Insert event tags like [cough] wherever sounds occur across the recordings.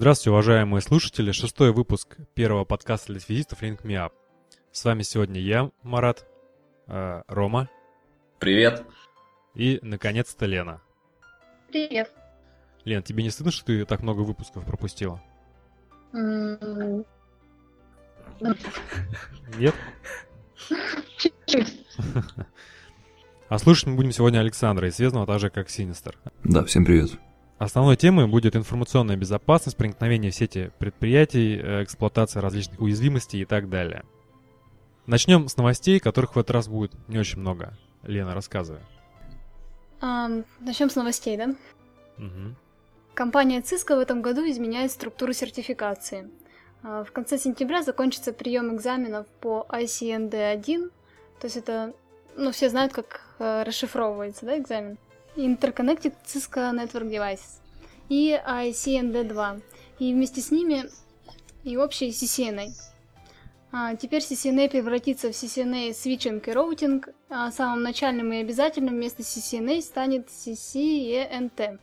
Здравствуйте, уважаемые слушатели. Шестой выпуск первого подкаста для физистов Link Me Up. С вами сегодня я, Марат, э, Рома Привет. и, наконец-то, Лена. Привет. Лен, тебе не стыдно, что ты так много выпусков пропустила? М, ну, Нет? Чуть-чуть. [laughs] А слушать мы будем сегодня Александра, известного также как Синистер. Да, всем привет. Основной темой будет информационная безопасность, проникновение в сети предприятий, э, эксплуатация различных уязвимостей и так далее. Начнем с новостей, которых в этот раз будет не очень много. Лена, рассказывай. Ам, Начнем с новостей, да? Мгм. Компания Cisco в этом году изменяет структуру сертификации. А, В конце сентября закончится прием экзаменов по ICND-1, то есть это, ну, все знают, как э, расшифровывается, да, экзамен. Interconnected Cisco Network Devices и ICND-2. И вместе с ними и общий CCNA. А, теперь CCNA превратится в CCNA Switching и Routing, а самым начальным и обязательным вместо CCNA станет CCENT.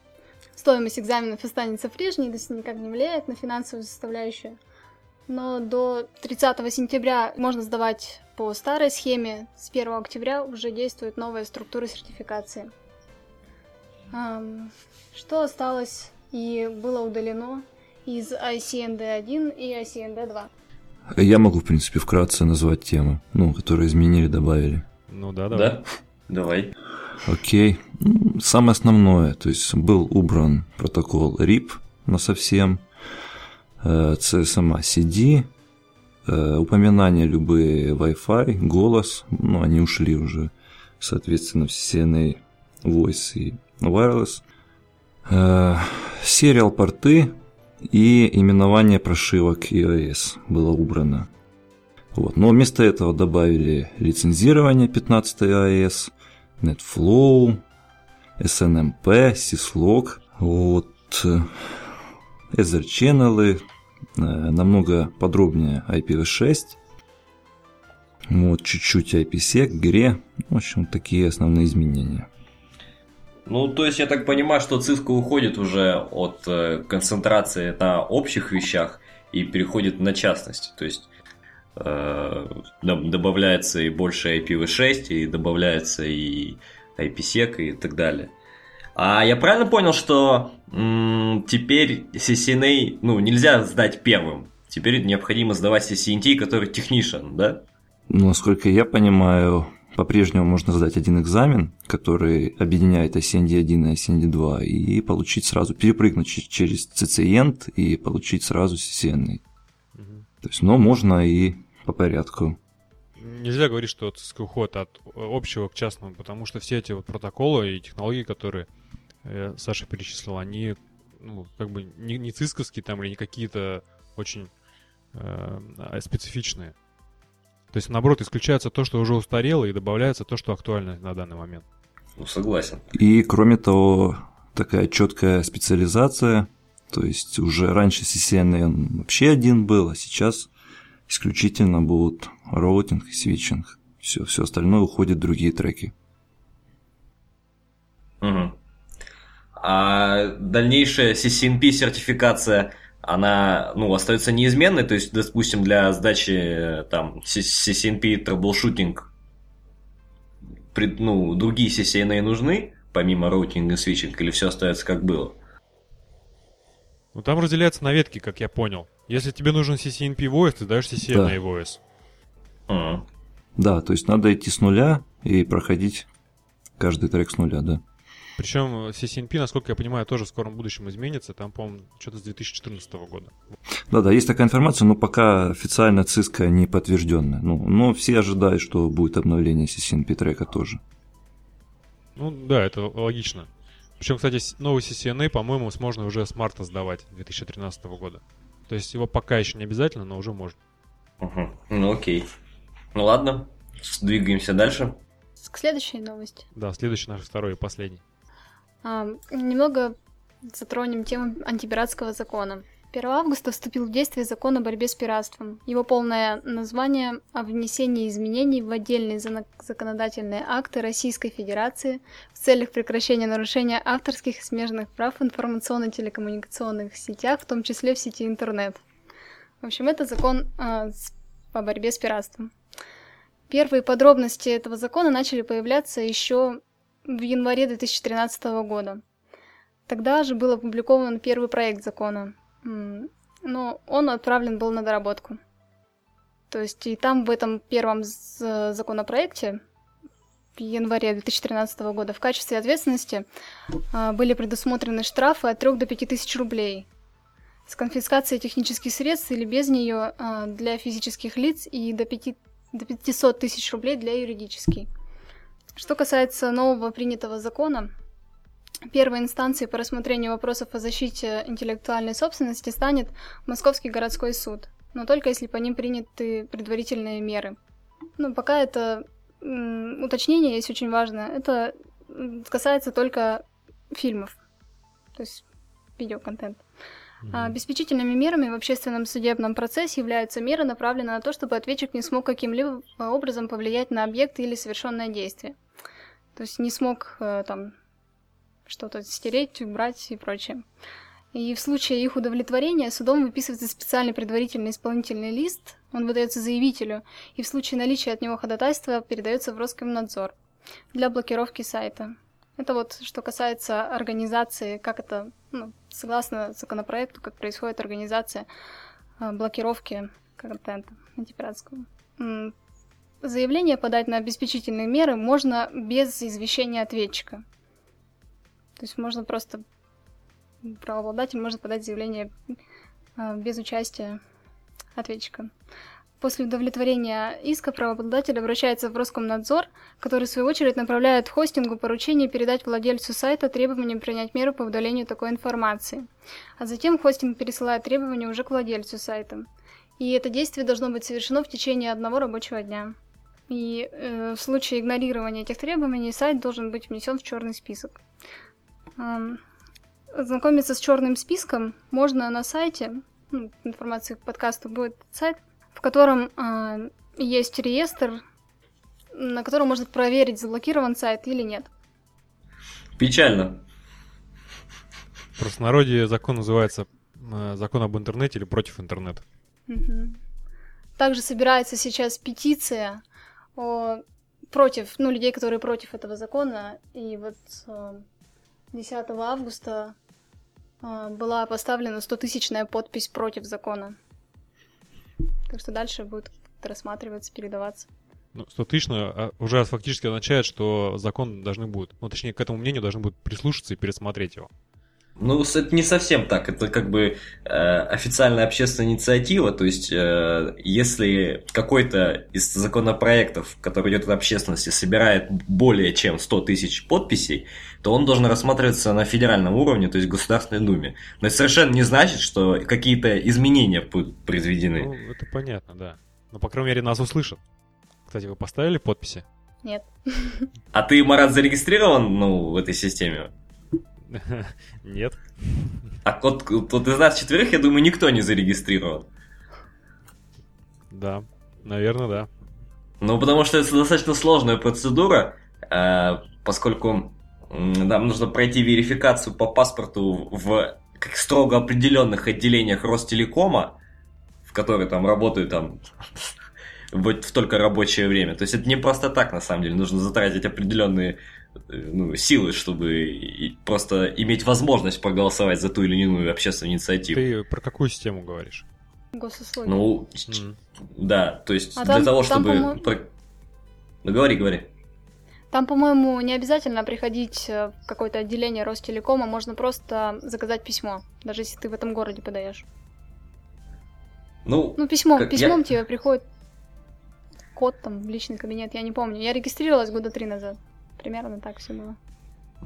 Стоимость экзаменов останется прежней, то есть никак не влияет на финансовую составляющую. Но до 30 сентября можно сдавать по старой схеме. С 1 октября уже действует новая структура сертификации. Что осталось и было удалено из ICND-1 и ICND-2? Я могу, в принципе, вкратце назвать темы, ну, которые изменили, добавили. Ну да, давай. Да? Давай. Окей. Ну, Самое основное, то есть был убран протокол RIP на совсем, э, CSMA CD, э, упоминания любые Wi-Fi, голос, ну, они ушли уже, соответственно, в CCNA Voice и Wireless. Э, Serial порты и именование прошивок iOS было убрано. Вот. Но вместо этого добавили лицензирование 15 iOS, NetFlow, SNMP, Syslog, вот, э, Ether Channel, намного подробнее IPv6, вот, чуть-чуть IPsec, GRE, в общем, такие основные изменения. Ну, то есть я так понимаю, что Cisco уходит уже от э, концентрации на общих вещах и переходит на частности. То есть э, доб- добавляется и больше IPv6, и добавляется и IPsec и так далее. А я правильно понял, что м, теперь CCNA, ну, нельзя сдать первым. Теперь необходимо сдавать CCNT, который технician, да? Насколько я понимаю, по-прежнему можно сдать один экзамен, который объединяет ICND-1 и ICND-2, и получить сразу, перепрыгнуть через CCENT и получить сразу CCNA. Мгм. То есть, но можно и по порядку. Нельзя говорить, что Cisco уходит от общего к частному, потому что все эти вот протоколы и технологии, которые э, Саша перечислил, они ну, как бы не, не цисковские там или не какие-то очень э, а специфичные. То есть, наоборот, исключается то, что уже устарело, и добавляется то, что актуально на данный момент. Ну, согласен. И, кроме того, такая четкая специализация, то есть уже раньше CCNN вообще один был, а сейчас исключительно будут роутинг и свитчинг. Все, все остальное уходит в другие треки. Мгм. А дальнейшая CCNP сертификация, она, ну, остается неизменной, то есть, допустим, для сдачи э, там CCNP пред- ну, другие CCNA нужны, помимо роутинга и свитчинга, или все остается как было? Ну, там разделяется на ветки, как я понял. Если тебе нужен CCNP voice, ты даешь CCNA Да. voice. Мгм. Да, то есть надо идти с нуля и проходить каждый трек с нуля, да. Причем CCNP, насколько я понимаю, тоже в скором будущем изменится. Там, по-моему, что-то с 2014 года. Да, да, есть такая информация, но пока официально Cisco не подтвержденная. Ну, но все ожидают, что будет обновление CCNP трека тоже. Ну да, это логично. Причем, кстати, новый CCNA, по-моему, можно уже с марта сдавать 2013 года. То есть его пока еще не обязательно, но уже можно. Мгм. Ну, окей. Ну, ладно, двигаемся дальше. К следующей новости. Да, следующий наш второй и последний. А, немного затронем тему антипиратского закона. 1 августа вступил в действие закон о борьбе с пиратством. Его полное название о внесении изменений в отдельные законодательные акты Российской Федерации в целях прекращения нарушения авторских и смежных прав в информационно-телекоммуникационных сетях, в том числе в сети интернет. В общем, это закон э, по борьбе с пиратством. Первые подробности этого закона начали появляться еще в январе 2013 года. Тогда же был опубликован первый проект закона, но он отправлен был на доработку. То есть и там в этом первом законопроекте в январе 2013 года в качестве ответственности а, были предусмотрены штрафы от 3 до 5 тысяч рублей с конфискацией технических средств или без нее а, для физических лиц и до, 5, до 500 тысяч рублей для юридических. Что касается нового принятого закона, Первой инстанцией по рассмотрению вопросов о защите интеллектуальной собственности станет Московский городской суд, но только если по ним приняты предварительные меры. Ну, пока это уточнение есть очень важное. Это касается только фильмов, то есть видеоконтент. Mm-hmm. Обеспечительными мерами в общественном судебном процессе являются меры, направленные на то, чтобы ответчик не смог каким-либо образом повлиять на объект или совершенное действие. То есть не смог э, там что-то стереть, убрать и прочее. И в случае их удовлетворения судом выписывается специальный предварительный исполнительный лист, он выдается заявителю, и в случае наличия от него ходатайства передается в Роскомнадзор для блокировки сайта. Это вот что касается организации, как это, ну, согласно законопроекту, как происходит организация э, блокировки контента антипиратского. Заявление подать на обеспечительные меры можно без извещения ответчика. То есть можно просто правообладатель может подать заявление а, без участия ответчика. После удовлетворения иска правообладатель обращается в Роскомнадзор, который в свою очередь направляет хостингу поручение передать владельцу сайта требования принять меры по удалению такой информации. А затем хостинг пересылает требования уже к владельцу сайта. И это действие должно быть совершено в течение одного рабочего дня. И э, в случае игнорирования этих требований сайт должен быть внесен в черный список. Знакомиться с черным списком можно на сайте. Ну, информация к подкасту будет сайт, в котором э, есть реестр, на котором можно проверить, заблокирован сайт или нет. Печально. В простонародье закон называется э, закон об интернете или против интернета. Угу. Также собирается сейчас петиция о, против, ну, людей, которые против этого закона. И вот э, 10 августа э, была поставлена 100-тысячная подпись против закона. Так что дальше будет рассматриваться, передаваться. Ну, 100 тысяч а, уже фактически означает, что закон должны будут, ну, точнее, к этому мнению должны будут прислушаться и пересмотреть его. Ну, это не совсем так. Это как бы э, официальная общественная инициатива. То есть, э, если какой-то из законопроектов, который идет от общественности, собирает более чем 100 тысяч подписей, то он должен рассматриваться на федеральном уровне, то есть в Государственной Думе. Но это совершенно не значит, что какие-то изменения будут произведены. Ну, это понятно, да. Но, по крайней мере, нас услышат. Кстати, вы поставили подписи? Нет. А ты, Марат, зарегистрирован ну, в этой системе? [laughs] Нет. А вот, вот из нас четверых, я думаю, никто не зарегистрирован. Да, наверное, да. Ну, потому что это достаточно сложная процедура, э, поскольку нам нужно пройти верификацию по паспорту в как строго определенных отделениях Ростелекома, в которые там работают там [laughs] в, в только рабочее время. То есть это не просто так, на самом деле. Нужно затратить определенные ну, силы, чтобы просто иметь возможность проголосовать за ту или иную общественную инициативу. Ты про какую систему говоришь? Госуслуги. Ну, mm. да, то есть а для там, того, чтобы... Там, про... Ну, говори, говори. Там, по-моему, не обязательно приходить в какое-то отделение Ростелекома, можно просто заказать письмо, даже если ты в этом городе подаешь. Ну, ну письмом, письмом я... тебе приходит код там в личный кабинет, я не помню. Я регистрировалась года три назад. Примерно так все было.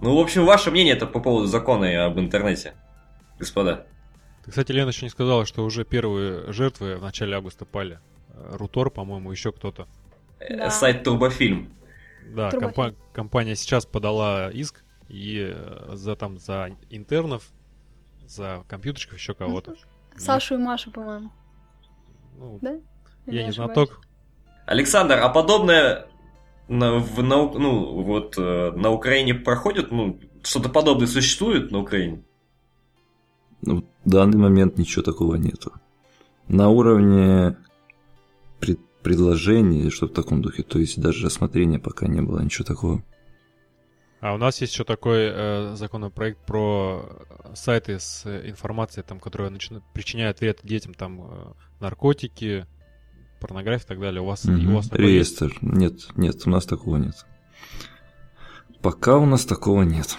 Ну, в общем, ваше мнение это по поводу закона и об интернете, господа. Ты, кстати, Лена еще не сказала, что уже первые жертвы в начале августа пали. Э, Рутор, по-моему, еще кто-то. Э, да. Сайт Турбофильм. Да, компа- компания сейчас подала иск и э, за там за интернов, за компьютерщиков еще кого-то. Сашу и Машу, по-моему. Ну, Да? Или я не ошибаюсь? знаток. Александр, а подобное на, в, на, ну, вот, э, на Украине проходит? Ну, что-то подобное существует на Украине? Ну, в данный момент ничего такого нету. На уровне пред- предложений, что в таком духе, то есть даже рассмотрения пока не было ничего такого. А у нас есть еще такой э, законопроект про сайты с информацией, там, которая начина- причиняет вред детям, там, э, наркотики, порнография и так далее. У вас, и у вас такое есть? Реестр. Нет, нет, у нас такого нет. Пока у нас такого нет.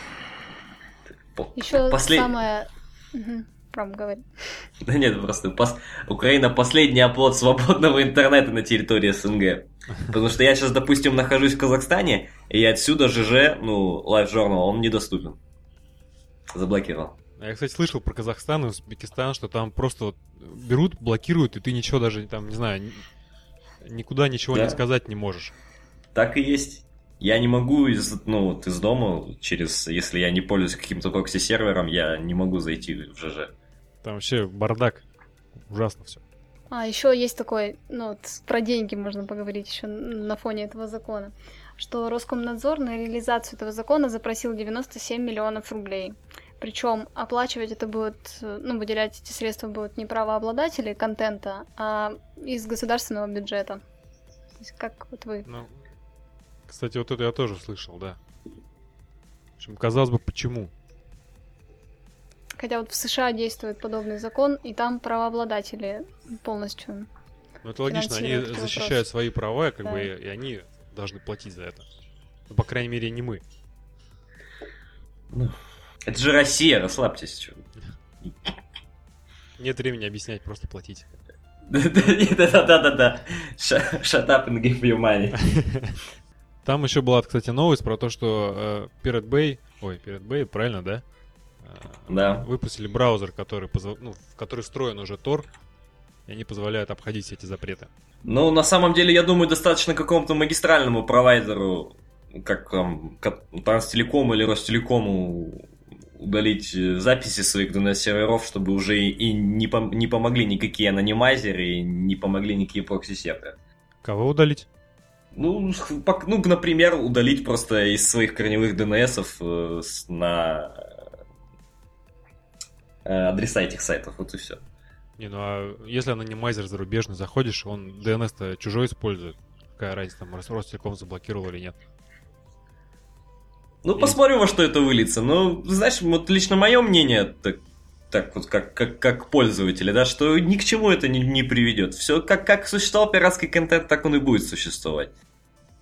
Еще Послед- самое... Мгм. Прям говори. [laughs] Да нет, просто пос- Украина последний оплот свободного интернета на территории СНГ. Потому что я сейчас, допустим, нахожусь в Казахстане, и отсюда ЖЖ, ну, Live Journal, он недоступен. Заблокировал. Я, кстати, слышал про Казахстан и Узбекистан, что там просто вот берут, блокируют, и ты ничего даже, там, не знаю, никуда ничего Да. не сказать не можешь. Так и есть. Я не могу из, ну, вот из дома, через, если я не пользуюсь каким-то прокси-сервером, я не могу зайти в ЖЖ. Там вообще бардак. Ужасно все. А, еще есть такой, ну, вот про деньги можно поговорить еще на фоне этого закона, что Роскомнадзор на реализацию этого закона запросил 97 миллионов рублей. Причем оплачивать это будут, э, ну, выделять эти средства будут не правообладатели контента, а из государственного бюджета. То есть как вот вы Ну, кстати, вот это я тоже слышал, да. В общем, казалось бы, почему? Хотя вот в США действует подобный закон, и там правообладатели полностью. Ну, это логично, они защищают вопрос. свои права, как Да. бы, и они должны платить за это. Ну, по крайней мере, не мы. Это же Россия, расслабьтесь. Нет времени объяснять, просто платить. [laughs] Да-да-да-да. Shut up and give me money. [laughs] Там еще была, кстати, новость про то, что э, Pirate Bay, ой, Pirate Bay, правильно, да? Э, Да. Выпустили браузер, который, ну, в который встроен уже Tor, и они позволяют обходить все эти запреты. Ну, на самом деле, я думаю, достаточно какому-то магистральному провайдеру, как там, Транстелекому или Ростелекому удалить э, записи своих DNS-серверов, чтобы уже и- не, пом- не помогли никакие анонимайзеры, и не помогли никакие прокси-серверы. Кого удалить? Ну, пок- ну, например, удалить просто из своих корневых DNS э, на э, адреса этих сайтов, вот и все. Не, ну а если анонимайзер зарубежный, заходишь, он DNS-то чужой использует. Какая разница, там Рос- Ростелеком заблокировал или нет. Ну, посмотрим, во что это выльется. Ну, знаешь, вот лично мое мнение, так, так вот как, как, как пользователя, да, что ни к чему это не, не приведет. Все как, как существовал пиратский контент, так он и будет существовать.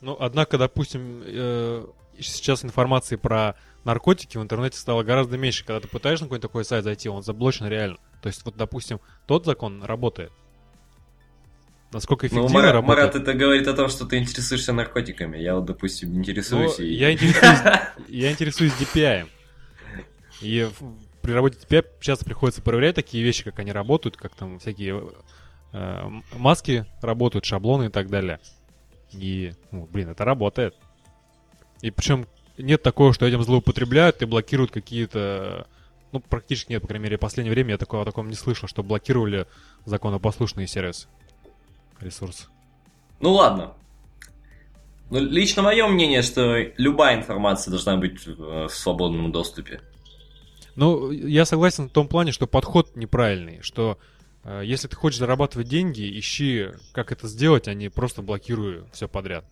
Ну, однако, допустим, э, сейчас информации про наркотики в интернете стало гораздо меньше. Когда ты пытаешься на какой-то такой сайт зайти, он заблочен реально. То есть, вот, допустим, тот закон работает. Насколько Ну, эффективно Марат, работает. Марат, это говорит о том, что ты интересуешься наркотиками. Я вот, допустим, Ну, интересуюсь. и- я, интересуюсь, я интересуюсь DPI. И при работе DPI часто приходится проверять такие вещи, как они работают, как там всякие э, маски работают, шаблоны и так далее. И, ну, блин, это работает. И причем нет такого, что этим злоупотребляют и блокируют какие-то... Ну, практически нет, по крайней мере, в последнее время я такого, о таком не слышал, что блокировали законопослушные сервисы, ресурсы. Ну ладно. Ну, лично мое мнение, что любая информация должна быть э, в свободном доступе. Ну, я согласен в том плане, что подход неправильный, что э, если ты хочешь зарабатывать деньги, ищи, как это сделать, а не просто блокируй все подряд.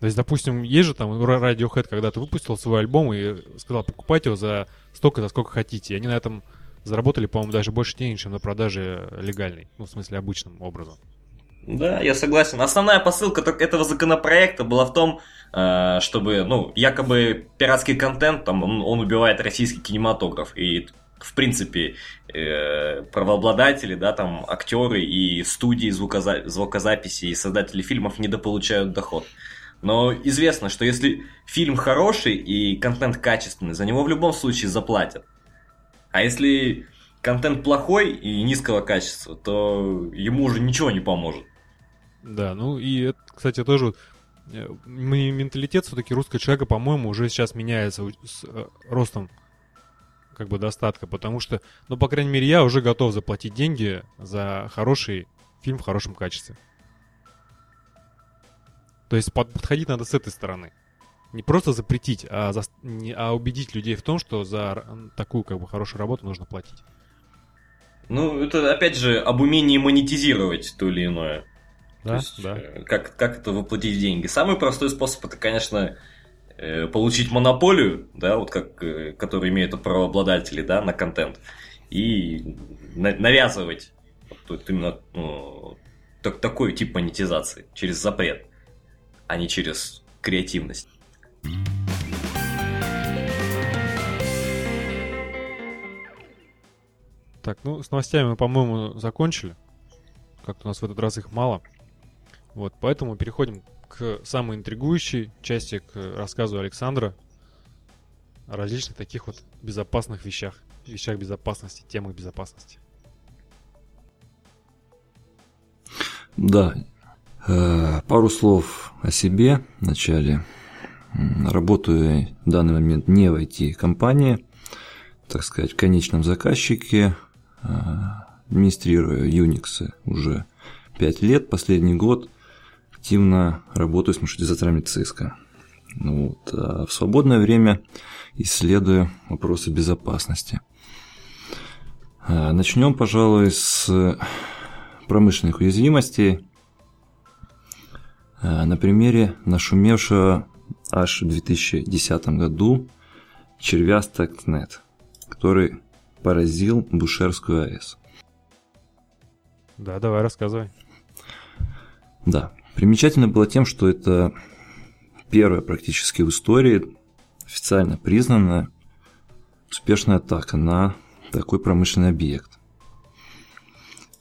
То есть, допустим, есть же там Radiohead когда-то выпустил свой альбом и сказал, покупайте его за столько, за сколько хотите. И они на этом заработали, по-моему, даже больше денег, чем на продаже легальной. Ну, в смысле, обычным образом. Да, я согласен. Основная посылка этого законопроекта была в том, э, чтобы, ну, якобы пиратский контент, там, он, убивает российский кинематограф. И, в принципе, э, правообладатели, да, там, актеры и студии звуkozа- звукозаписи и создатели фильмов недополучают доход. Но известно, что если фильм хороший и контент качественный, за него в любом случае заплатят. А если контент плохой и низкого качества, то ему уже ничего не поможет. Да, ну и, это, кстати, тоже э, менталитет все-таки русского человека, по-моему, уже сейчас меняется с э, ростом как бы достатка, потому что, ну, по крайней мере, я уже готов заплатить деньги за хороший фильм в хорошем качестве. То есть под, подходить надо с этой стороны. Не просто запретить, а, за, не, а убедить людей в том, что за такую как бы хорошую работу нужно платить. Ну, это опять же об умении монетизировать то или иное. Да, есть, да. э, Как, как это воплотить в деньги? Самый простой способ это, конечно, э, получить монополию, да, вот как, э, который имеют правообладатели, да, на контент, и на- навязывать вот именно ну, так- такой тип монетизации через запрет, а не через креативность. Так, ну, с новостями мы, по-моему, закончили. Как-то у нас в этот раз их мало. Вот, поэтому переходим к самой интригующей части, к рассказу Александра о различных таких вот безопасных вещах, вещах безопасности, темах безопасности. Да. Э, Пару слов о себе вначале. Работаю в данный момент не в IT-компании, так сказать, в конечном заказчике. Э, Администрирую Unix уже 5 лет. Последний год активно работаю с маршрутизаторами Cisco. Ну Вот. А в свободное время исследую вопросы безопасности. Э, Начнем, пожалуй, с промышленных уязвимостей э, на примере нашумевшего аж в 2010 году червя Stuxnet, который поразил Бушерскую АЭС. Да, давай, рассказывай. Да, примечательно было тем, что это первая практически в истории официально признанная успешная атака на такой промышленный объект.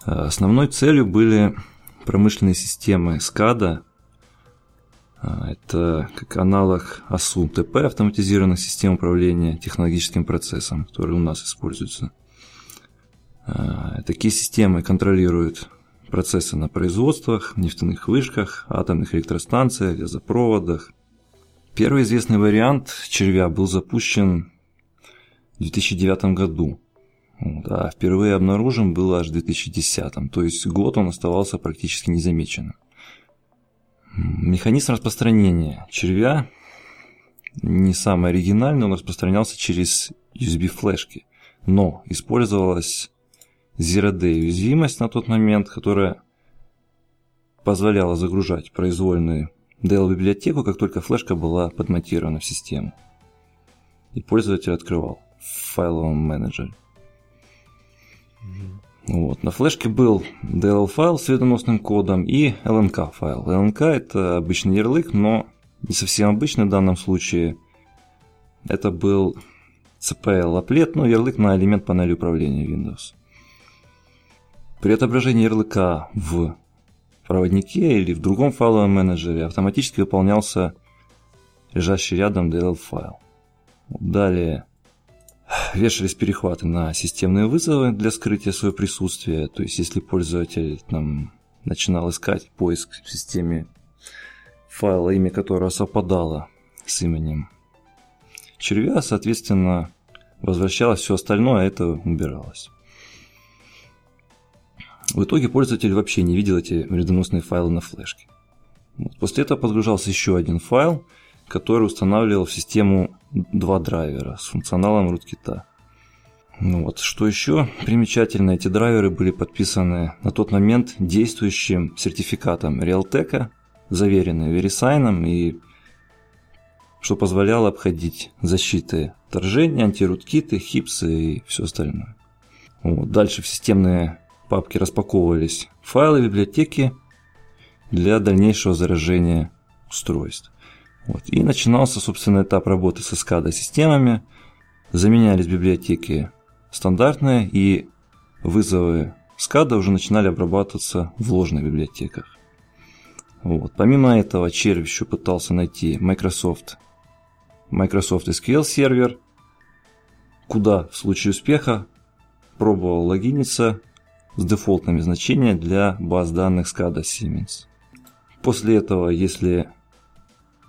А, Основной целью были промышленные системы SCADA, А, это как аналог АСУ ТП, автоматизированных систем управления технологическим процессом, которые у нас используются. А, Такие системы контролируют процессы на производствах, нефтяных вышках, атомных электростанциях, газопроводах. Первый известный вариант червя был запущен в 2009 году. А впервые обнаружен был аж в 2010, то есть год он оставался практически незамеченным. Механизм распространения червя не самый оригинальный, он распространялся через USB-флешки, но использовалась Zero Day уязвимость на тот момент, которая позволяла загружать произвольную DL-библиотеку, как только флешка была подмонтирована в систему. И пользователь открывал в файловом менеджере. Вот. На флешке был DL-файл с вредоносным кодом и LNK-файл. LNK это обычный ярлык, но не совсем обычный в данном случае. Это был CPL-аплет, ну, ярлык на элемент панели управления Windows. При отображении ярлыка в проводнике или в другом файловом менеджере автоматически выполнялся лежащий рядом DL-файл. Далее вешались перехваты на системные вызовы для скрытия своего присутствия. То есть, если пользователь там, начинал искать поиск в системе файла, имя которого совпадало с именем червя, соответственно, возвращалось все остальное, а это убиралось. В итоге пользователь вообще не видел эти вредоносные файлы на флешке. После этого подгружался еще один файл, который устанавливал в систему два драйвера с функционалом rootkit. Ну вот, что еще примечательно, эти драйверы были подписаны на тот момент действующим сертификатом Realtek, заверенные VeriSign, и что позволяло обходить защиты вторжения, антируткиты, хипсы и все остальное. Вот. Дальше в системные папки распаковывались файлы библиотеки для дальнейшего заражения устройств. Вот. И начинался, собственно, этап работы со SCADA системами. Заменялись библиотеки стандартные, и вызовы SCADA уже начинали обрабатываться в ложных библиотеках. Вот. Помимо этого, червь еще пытался найти Microsoft, Microsoft SQL сервер, куда в случае успеха пробовал логиниться с дефолтными значениями для баз данных SCADA Siemens. После этого, если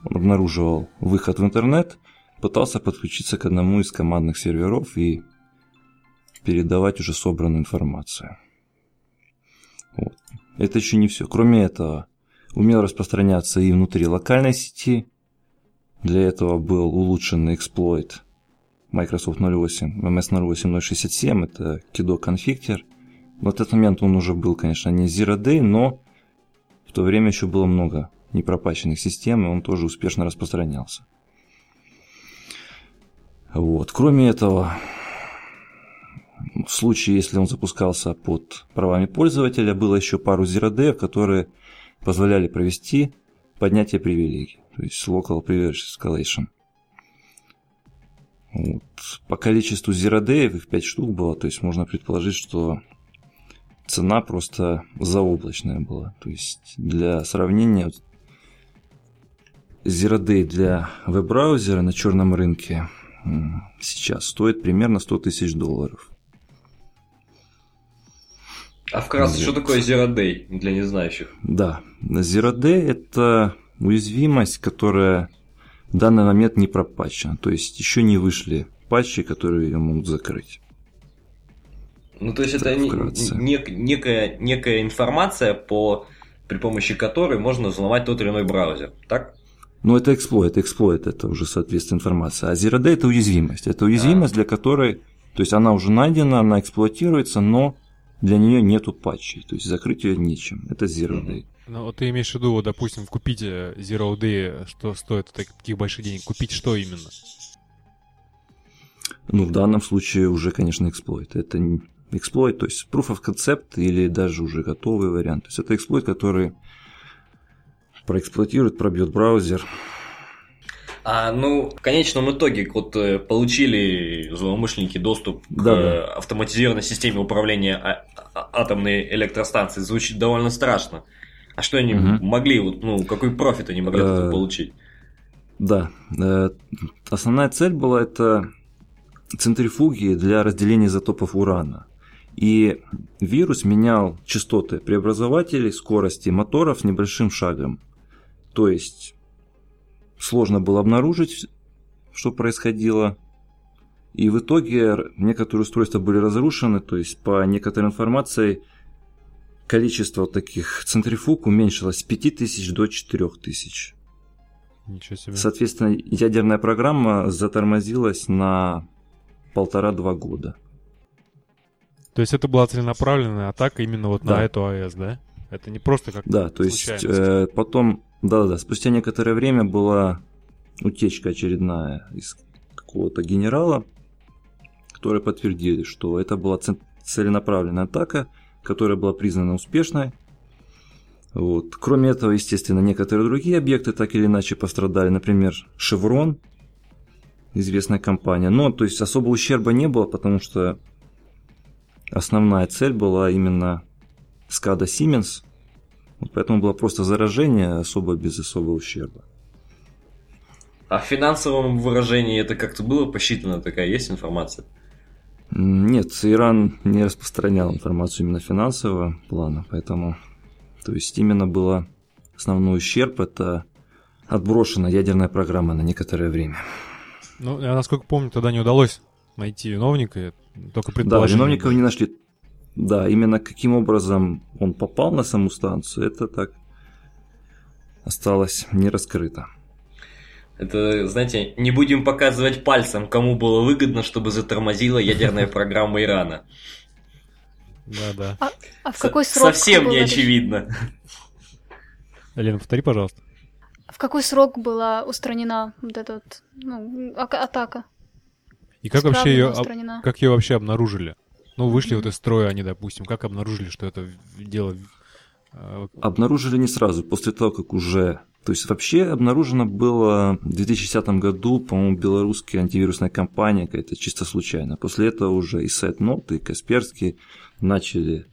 обнаруживал выход в интернет, пытался подключиться к одному из командных серверов и передавать уже собранную информацию. Вот. Это еще не все. Кроме этого, умел распространяться и внутри локальной сети. Для этого был улучшенный эксплойт Microsoft 08, MS 08067, это Kido конфиктер. В этот момент он уже был, конечно, не Zero Day, но в то время еще было много непропаченных систем, и он тоже успешно распространялся. Вот. Кроме этого, в случае, если он запускался под правами пользователя, было еще пару Zero Day, которые позволяли провести поднятие привилегий, то есть Local Privilege Escalation. Вот. По количеству Day их 5 штук было, то есть можно предположить, что цена просто заоблачная была. То есть для сравнения Zero Day для веб-браузера на черном рынке сейчас стоит примерно 100 тысяч долларов. А вкратце, вот. что такое Zero Day для незнающих? Да, Zero Day – это уязвимость, которая в данный момент не пропачена. То есть еще не вышли патчи, которые ее могут закрыть. Ну, то есть это не, не, некая, некая информация, по, при помощи которой можно взломать тот или иной браузер, так? Ну, это эксплойт, эксплойт это уже, соответственно, информация. А Zero Day – это уязвимость. Это уязвимость, а. для которой, то есть она уже найдена, она эксплуатируется, но для нее нету патчей, то есть закрыть ее нечем. Это Zero Day. Ну, вот ты имеешь в виду, допустим, купить Zero Day, что стоит таких больших денег, купить что именно? Ну, в данном случае уже, конечно, эксплойт. Это эксплойт, то есть proof of concept или даже уже готовый вариант. То есть это эксплойт, который проэксплуатирует, пробьет браузер, а, ну, в конечном итоге вот э, получили злоумышленники доступ да, к да. автоматизированной системе управления а- а- атомной электростанцией. Звучит довольно страшно. А что они угу. могли, вот, ну, какой профит они могли от получить? Да. Э, основная цель была это центрифуги для разделения изотопов урана. И вирус менял частоты преобразователей, скорости моторов небольшим шагом. То есть сложно было обнаружить, что происходило. И в итоге некоторые устройства были разрушены, то есть по некоторой информации количество таких центрифуг уменьшилось с 5000 до 4000. Ничего себе. Соответственно, ядерная программа затормозилась на полтора-два года. То есть это была целенаправленная атака именно вот да. на эту АЭС, да? Это не просто как Да, то есть э, потом да-да-да, спустя некоторое время была утечка очередная из какого-то генерала, которые подтвердили, что это была целенаправленная атака, которая была признана успешной. Вот. Кроме этого, естественно, некоторые другие объекты так или иначе пострадали. Например, Шеврон, известная компания. Но, то есть, особого ущерба не было, потому что основная цель была именно Скада Siemens – вот поэтому было просто заражение особо без особого ущерба. А в финансовом выражении это как-то было посчитано, такая есть информация? Нет, Иран не распространял информацию именно финансового плана, поэтому, то есть именно было основной ущерб, это отброшена ядерная программа на некоторое время. Ну, я насколько помню, тогда не удалось найти виновника, только предположение. Да, виновников не нашли да, именно каким образом он попал на саму станцию, это так осталось не раскрыто. Это, знаете, не будем показывать пальцем, кому было выгодно, чтобы затормозила ядерная [laughs] программа Ирана. Да, да. А, а в какой срок? Совсем не очевидно. Лена, повтори, пожалуйста. В какой срок была устранена вот эта вот, ну, атака? И как вообще ее, как ее вообще обнаружили? Ну, вышли вот из строя они, допустим, как обнаружили, что это дело... А, обнаружили не сразу, после того, как уже... То есть вообще обнаружено было в 2010 году, по-моему, белорусская антивирусная компания какая-то чисто случайно. После этого уже и SideNote, и Касперский начали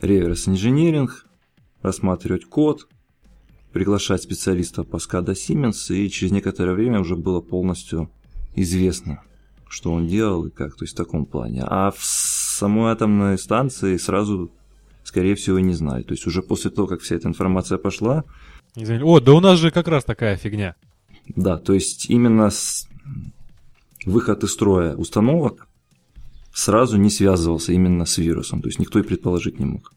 реверс инжиниринг, рассматривать код, приглашать специалистов по SCADA Siemens, и через некоторое время уже было полностью известно, что он делал и как, то есть в таком плане. А в самой атомной станции сразу, скорее всего, не знали. То есть уже после того, как вся эта информация пошла... О, да у нас же как раз такая фигня. Да, то есть именно с... выход из строя установок сразу не связывался именно с вирусом. То есть никто и предположить не мог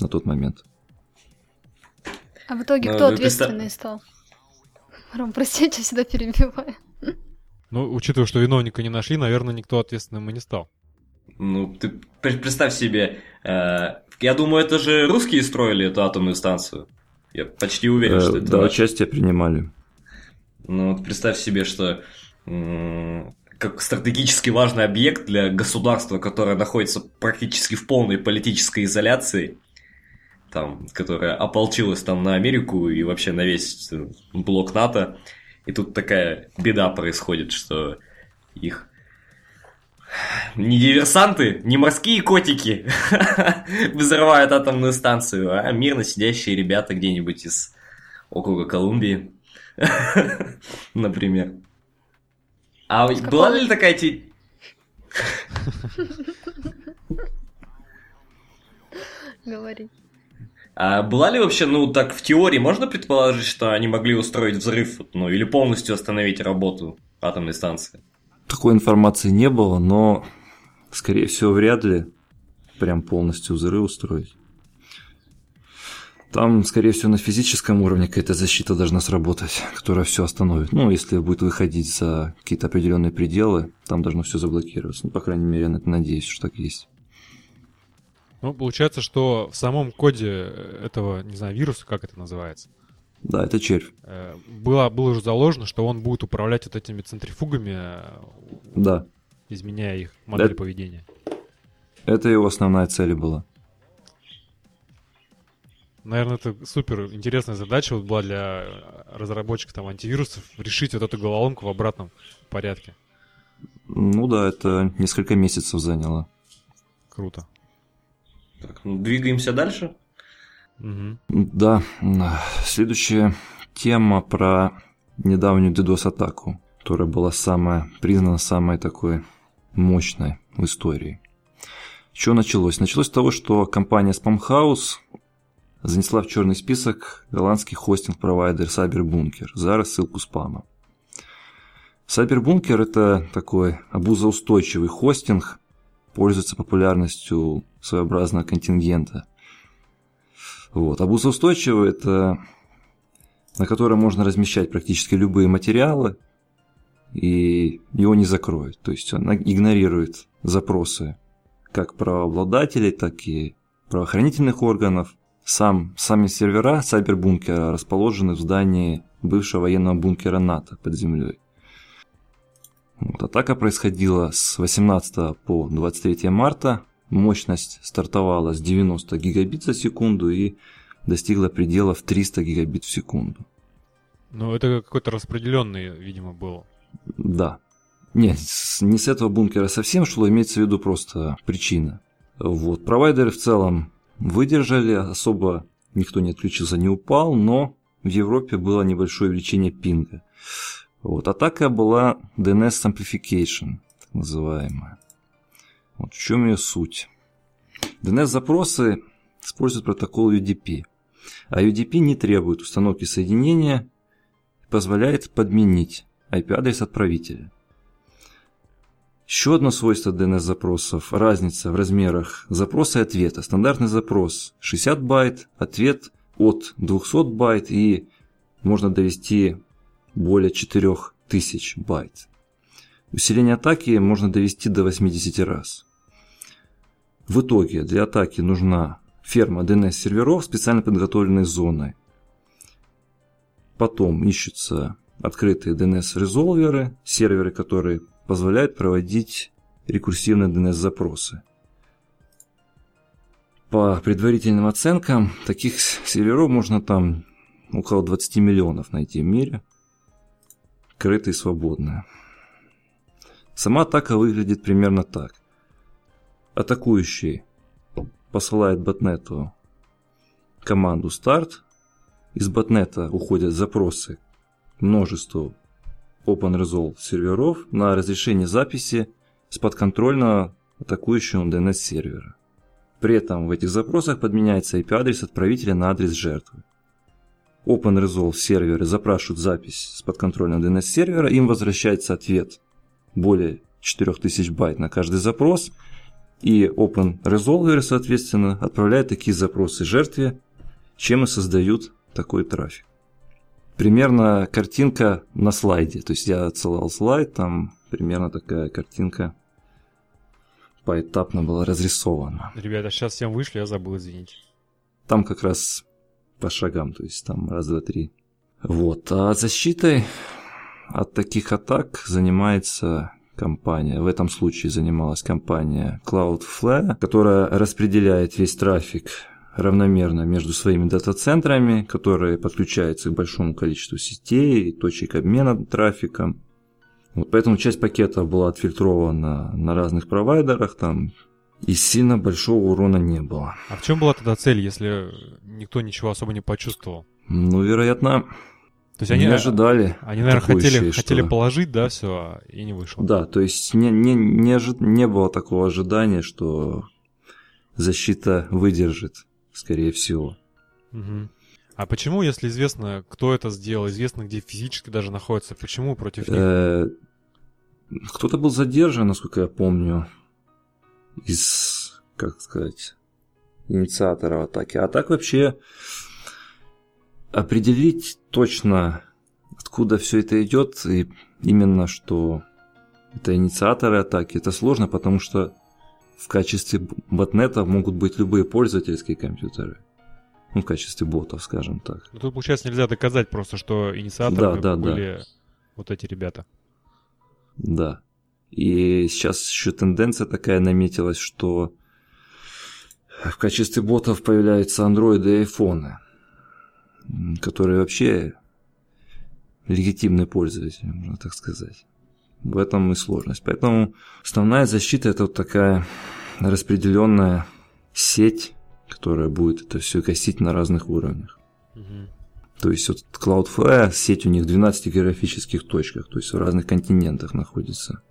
на тот момент. А в итоге Ну, кто ответственный стал? Ром, простите, я всегда перебиваю. Ну, учитывая, что виновника не нашли, наверное, никто ответственным и не стал. Ну, ты пр- представь себе, э, я думаю, это же русские строили эту атомную станцию. Я почти уверен, Э, что это да, наши. участие принимали. Ну, вот представь себе, что как стратегически важный объект для государства, которое находится практически в полной политической изоляции, там, которая ополчилась там на Америку и вообще на весь э, блок НАТО, и тут такая беда происходит, что их не диверсанты, не морские котики [laughs] взрывают атомную станцию, а мирно сидящие ребята где-нибудь из округа Колумбии, [laughs] например. А Из была какого? ли такая те... [laughs] Говори. А была ли вообще, ну так в теории можно предположить, что они могли устроить взрыв, ну или полностью остановить работу атомной станции? Такой информации не было, но, скорее всего, вряд ли прям полностью взрыв устроить. Там, скорее всего, на физическом уровне какая-то защита должна сработать, которая все остановит. Ну, если будет выходить за какие-то определенные пределы, там должно все заблокироваться. Ну, по крайней мере, я надеюсь, что так есть. Ну, получается, что в самом коде этого, не знаю, вируса, как это называется, Да, это червь. э, было, было уже заложено, что он будет управлять вот этими центрифугами, э, Да, изменяя их модель Да. поведения. это его основная цель была. Наверное, это супер интересная задача вот была для э, разработчиков там антивирусов решить вот эту головоломку в обратном порядке. Ну да, это несколько месяцев заняло. Круто. Так, ну, двигаемся дальше. Мгм. Да, следующая тема про недавнюю DDoS-атаку, которая была самая, признана самой такой мощной в истории. Что началось? Началось с того, что компания Spamhaus занесла в черный список голландский хостинг-провайдер Cyberbunker за рассылку спама. Cyberbunker – это такой обузоустойчивый хостинг, пользуется популярностью своеобразного контингента. Вот. Обузоустойчивый – это на котором можно размещать практически любые материалы, и его не закроют. То есть он игнорирует запросы как правообладателей, так и правоохранительных органов. Сам, сами сервера сайбербункера расположены в здании бывшего военного бункера НАТО под землей. Вот, атака происходила с 18 по 23 марта. Мощность стартовала с 90 гигабит за секунду и достигла пределов 300 гигабит в секунду. Ну, это какой-то распределенный, видимо, был. Да. Нет, не с этого бункера совсем шло, имеется в виду просто причина. Вот. Провайдеры в целом выдержали, особо никто не отключился, не упал, но в Европе было небольшое увеличение пинга. Вот. Атака была DNS Amplification, так называемая. Вот в чем ее суть. DNS-запросы используют протокол UDP, а UDP не требует установки соединения и позволяет подменить IP-адрес отправителя. Еще одно свойство DNS-запросов – разница в размерах запроса и ответа. Стандартный запрос 60 байт, ответ от 200 байт и можно довести более 4000 байт. Усиление атаки можно довести до 80 раз. В итоге для атаки нужна ферма DNS-серверов, специально подготовленной зоной. Потом ищутся открытые DNS-резолверы, серверы, которые позволяют проводить рекурсивные DNS-запросы. По предварительным оценкам, таких серверов можно там около 20 миллионов найти в мире, крытые и свободные. Сама атака выглядит примерно так. Атакующий посылает ботнету команду старт, из ботнета уходят запросы множеству OpenResult серверов на разрешение записи с подконтрольного атакующего DNS сервера. При этом в этих запросах подменяется IP-адрес отправителя на адрес жертвы. OpenResult серверы запрашивают запись с подконтрольного DNS сервера, им возвращается ответ более 4000 байт на каждый запрос, и Open Resolver, соответственно, отправляет такие запросы жертве, чем и создают такой трафик. Примерно картинка на слайде. То есть я отсылал слайд, там примерно такая картинка поэтапно была разрисована. Ребята, сейчас всем вышли, я забыл, извините. Там как раз по шагам, то есть там раз, два, три. Вот. А защитой от таких атак занимается компания, в этом случае занималась компания Cloudflare, которая распределяет весь трафик равномерно между своими дата-центрами, которые подключаются к большому количеству сетей, точек обмена трафиком. Вот поэтому часть пакетов была отфильтрована на разных провайдерах, там и сильно большого урона не было. А в чем была тогда цель, если никто ничего особо не почувствовал? Ну, вероятно, то есть они не ожидали. Они, наверное, хотели, хотели положить, да, все, и не вышло. Да, то есть не, не, не, ожи- не было такого ожидания, что защита выдержит, скорее всего. Мгм. А почему, если известно, кто это сделал, известно, где физически даже находится, почему против них? Э, Кто-то был задержан, насколько я помню, из, как сказать, инициаторов атаки. А так вообще определить точно, откуда все это идет, и именно что это инициаторы атаки, это сложно, потому что в качестве ботнета могут быть любые пользовательские компьютеры. Ну, в качестве ботов, скажем так. Ну, тут, получается, нельзя доказать просто, что инициаторами Да, да, да. были вот эти ребята. Да. И сейчас еще тенденция такая наметилась, что в качестве ботов появляются андроиды и айфоны, которые вообще легитимные пользователи, можно так сказать. В этом и сложность. Поэтому основная защита это вот такая распределенная сеть, которая будет это все косить на разных уровнях. То есть вот Cloudflare, сеть у них в 12 географических точках, то есть в разных континентах находится.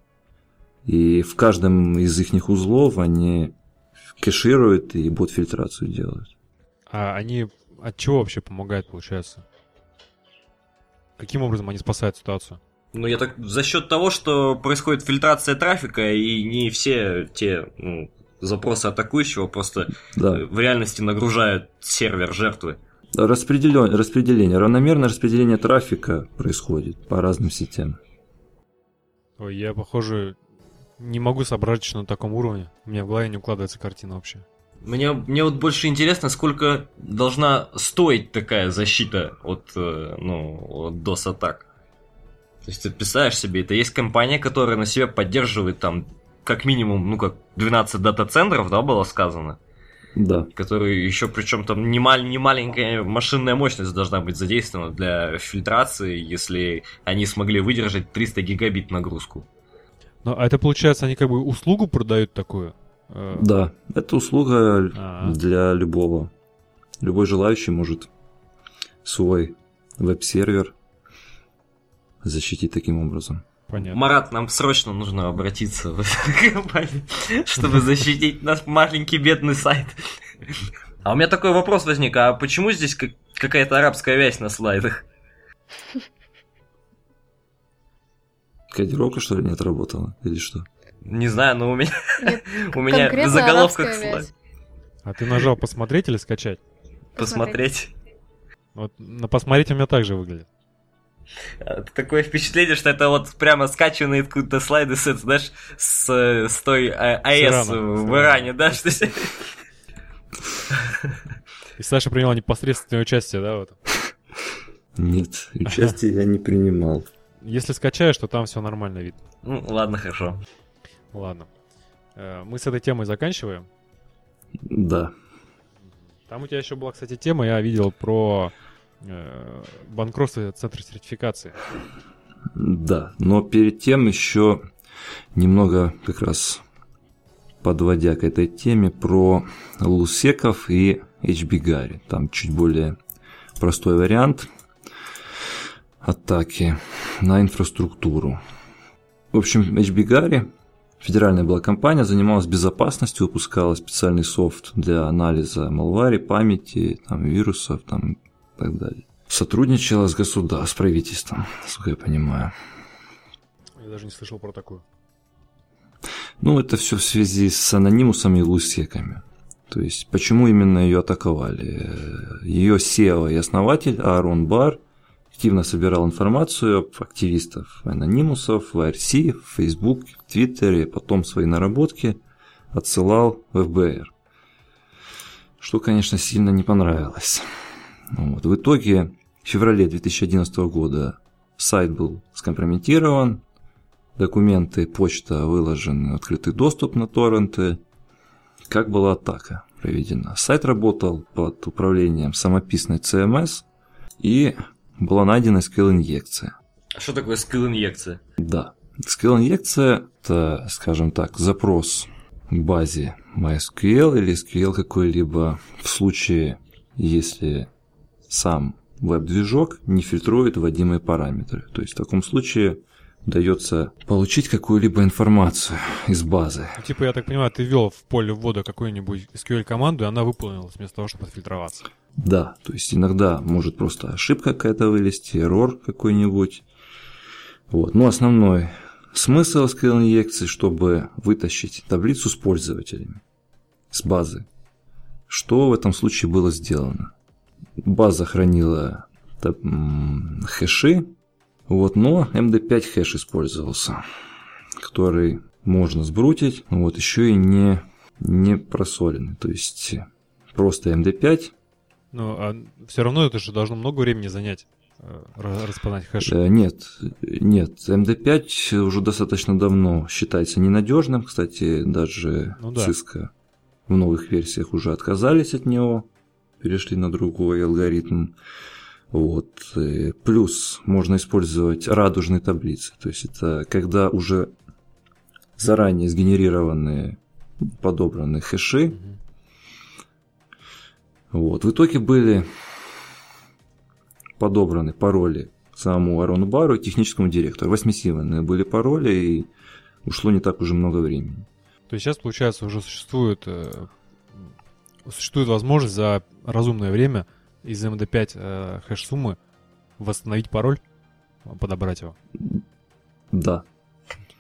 И в каждом из их узлов они кэшируют и бот-фильтрацию делают. А они от чего вообще помогают, получается? Каким образом они спасают ситуацию? Ну, я так за счет того, что происходит фильтрация трафика, и не все те ну, запросы атакующего просто Да. э, в реальности нагружают сервер жертвы. Распределен- распределение, равномерное распределение трафика происходит по разным сетям. Ой, я, похоже, не могу соображать, что на таком уровне. У меня в голове не укладывается картина вообще. Мне, мне вот больше интересно, сколько должна стоить такая защита от, э, ну, от DOS-атак. То есть ты представляешь себе, это есть компания, которая на себя поддерживает там как минимум, ну как 12 дата-центров, да, было сказано, Да. которые еще причем там не, мал- не маленькая машинная мощность должна быть задействована для фильтрации, если они смогли выдержать 300 гигабит нагрузку. Ну, а это, получается, они как бы услугу продают такую? Э, Да, это услуга А. для любого. Любой желающий может свой веб-сервер защитить таким образом. Понятно. Марат, нам срочно нужно обратиться в эту [laughs] компанию, чтобы защитить наш маленький бедный сайт. А у меня такой вопрос возник, а почему здесь как- какая-то арабская вязь на слайдах? Кодировка, что ли, не отработала? Или что? Не знаю, но у меня, Нет, [laughs] у меня в заголовках слайд. А ты нажал посмотреть или скачать? Посмотреть. Вот на посмотреть у меня так же выглядит. А, Такое впечатление, что это вот прямо скачанные откуда-то слайды с, знаешь, с, с той а- АЭС в. Иране, да? Что... И Саша принял непосредственное участие, да, в этом? Нет, участие я не принимал. Если скачаешь, то там все нормально видно. Ну, ладно, хорошо. Ладно. Э, Мы с этой темой заканчиваем. Да. Там у тебя еще была, кстати, тема, я видел про э, банкротство центра сертификации. Да, но перед тем еще немного как раз подводя к этой теме про лусеков и HBGARI. Там чуть более простой вариант атаки на инфраструктуру. В общем, HBGARI, федеральная была компания, занималась безопасностью, выпускала специальный софт для анализа малвари, памяти, там, вирусов там, и так далее. Сотрудничала с государством, с правительством, насколько я понимаю. Я даже не слышал про такую. Ну, это все в связи с анонимусами и лусеками. То есть, почему именно ее атаковали? Ее SEO и основатель Аарон Бар активно собирал информацию об активистов анонимусов в IRC, в Facebook, в Твиттере, потом свои наработки отсылал в ФБР. Что, конечно, сильно не понравилось. Вот. В итоге, в феврале 2011 года сайт был скомпрометирован, документы, почта выложены открытый доступ на торренты. Как была атака проведена? Сайт работал под управлением самописной CMS и была найдена SQL-инъекция. А что такое SQL-инъекция? Да. SQL-инъекция – это, скажем так, запрос к базе MySQL или SQL какой-либо в случае, если сам веб-движок не фильтрует вводимые параметры. То есть в таком случае удается получить какую-либо информацию из базы. Ну, типа, я так понимаю, ты ввел в поле ввода какую-нибудь SQL-команду, и она выполнилась вместо того, чтобы отфильтроваться. Да, то есть иногда может просто ошибка какая-то вылезти, error какой-нибудь. Вот. Но основной смысл SQL инъекции, чтобы вытащить таблицу с пользователями с базы. Что в этом случае было сделано? База хранила хэши, вот, но MD5 хэш использовался, который можно сбрутить, вот еще и не, не просоленный. То есть просто MD5. Ну, а все равно это же должно много времени занять э, распознать хэш. Э, нет, нет, MD5 уже достаточно давно считается ненадежным, кстати, даже ну, да. Cisco в новых версиях уже отказались от него, перешли на другой алгоритм. Вот. Э, плюс можно использовать радужные таблицы. То есть это когда уже заранее сгенерированные подобранные хэши. Вот. В итоге были подобраны пароли самому Арону Бару и техническому директору. Восьмисимвольные были пароли, и ушло не так уже много времени. То есть сейчас, получается, уже существует, э, существует возможность за разумное время из MD5 э, хэш-суммы восстановить пароль, подобрать его? Да.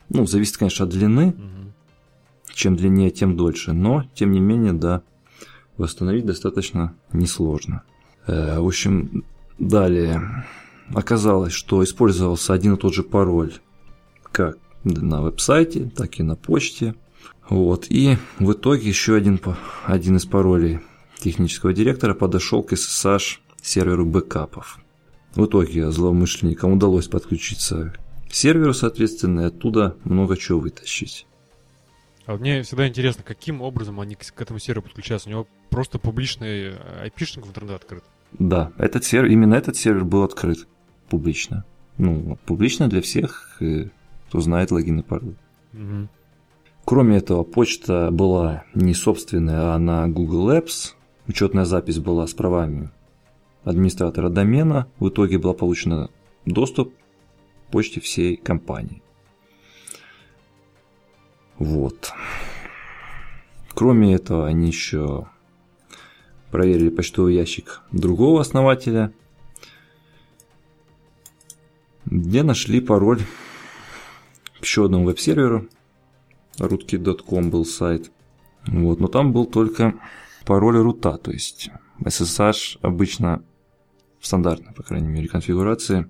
Ну, зависит, конечно, от длины. Угу. Чем длиннее, тем дольше. Но, тем не менее, да, восстановить достаточно несложно. Э, в общем, далее оказалось, что использовался один и тот же пароль как на веб-сайте, так и на почте. Вот. И в итоге еще один, один из паролей технического директора подошел к SSH серверу бэкапов. В итоге злоумышленникам удалось подключиться к серверу, соответственно, и оттуда много чего вытащить. А мне всегда интересно, каким образом они к этому серверу подключаются? У него просто публичный айпишник в интернет открыт? Да, этот сервер, именно этот сервер был открыт публично. Ну, публично для всех, э, кто знает логин и пароль. Угу. Кроме этого, почта была не собственная, а на Google Apps. Учетная запись была с правами администратора домена. В итоге был получен доступ к почте всей компании. Вот. Кроме этого, они еще проверили почтовый ящик другого основателя, где нашли пароль к еще одному веб-серверу, rootkit.com был сайт. Вот, но там был только пароль рута, то есть SSH обычно в стандартной, по крайней мере, конфигурации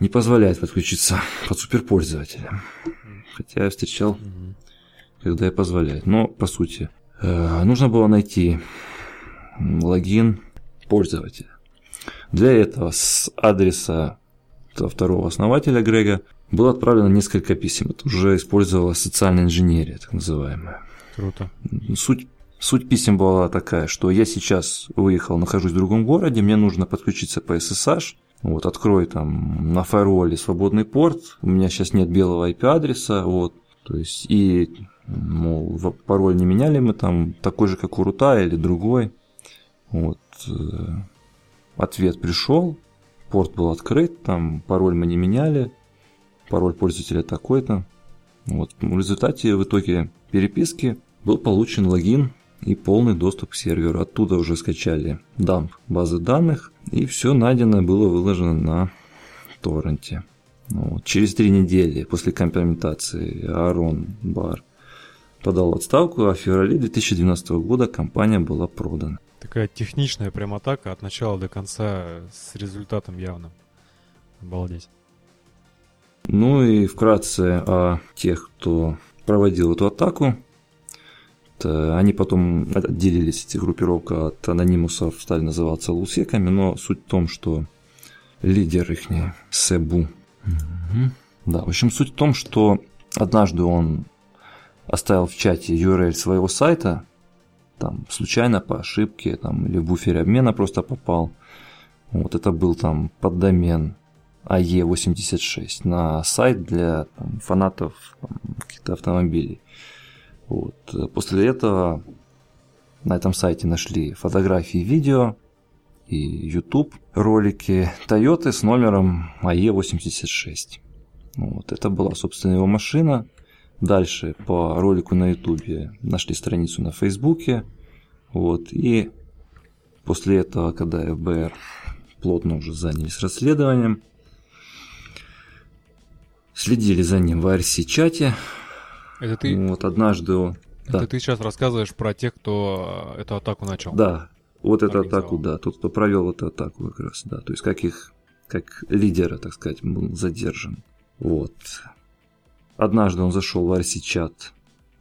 не позволяет подключиться [laughs] под суперпользователя. Хотя я встречал, когда я позволяет. Но, по сути, э, нужно было найти логин пользователя. Для этого с адреса второго основателя Грега было отправлено несколько писем. Это уже использовалась социальная инженерия, так называемая. Круто. Суть, суть писем была такая, что я сейчас выехал, нахожусь в другом городе, мне нужно подключиться по SSH, вот, открой там на фаерволе свободный порт, у меня сейчас нет белого IP-адреса, вот, то есть, и, мол, пароль не меняли мы там, такой же, как у рута или другой, вот, э, ответ пришел, порт был открыт, там пароль мы не меняли, пароль пользователя такой-то. Вот. В результате в итоге переписки был получен логин и полный доступ к серверу. Оттуда уже скачали дамп базы данных, и все найденное было выложено на торренте. Вот. Через три недели после компрометации Аарон Бар подал отставку, а в феврале 2012 года компания была продана. Такая техничная прям атака от начала до конца с результатом явным. Обалдеть. Ну и вкратце о тех, кто проводил эту атаку. Это, они потом отделились, эти группировка от анонимусов, стали называться лусеками, но суть в том, что лидер их, Себу. Угу. Да, в общем, суть в том, что однажды он оставил в чате URL своего сайта, там случайно по ошибке, там, или в буфере обмена просто попал. Вот это был там поддомен AE86 на сайт для там, фанатов каких-то автомобилей. Вот. После этого на этом сайте нашли фотографии, видео и YouTube ролики Toyota с номером AE86. Вот. Это была, собственно, его машина. Дальше по ролику на YouTube нашли страницу на Фейсбуке. Вот. И после этого, когда ФБР плотно уже занялись расследованием, следили за ним в RC-чате. Это ты? Вот однажды он... Это да. ты сейчас рассказываешь про тех, кто эту атаку начал? Да, вот эту атаку, да, тот, кто провел эту атаку как раз, да. То есть как их, как лидера, так сказать, был задержан. Вот. Однажды он зашел в RC-чат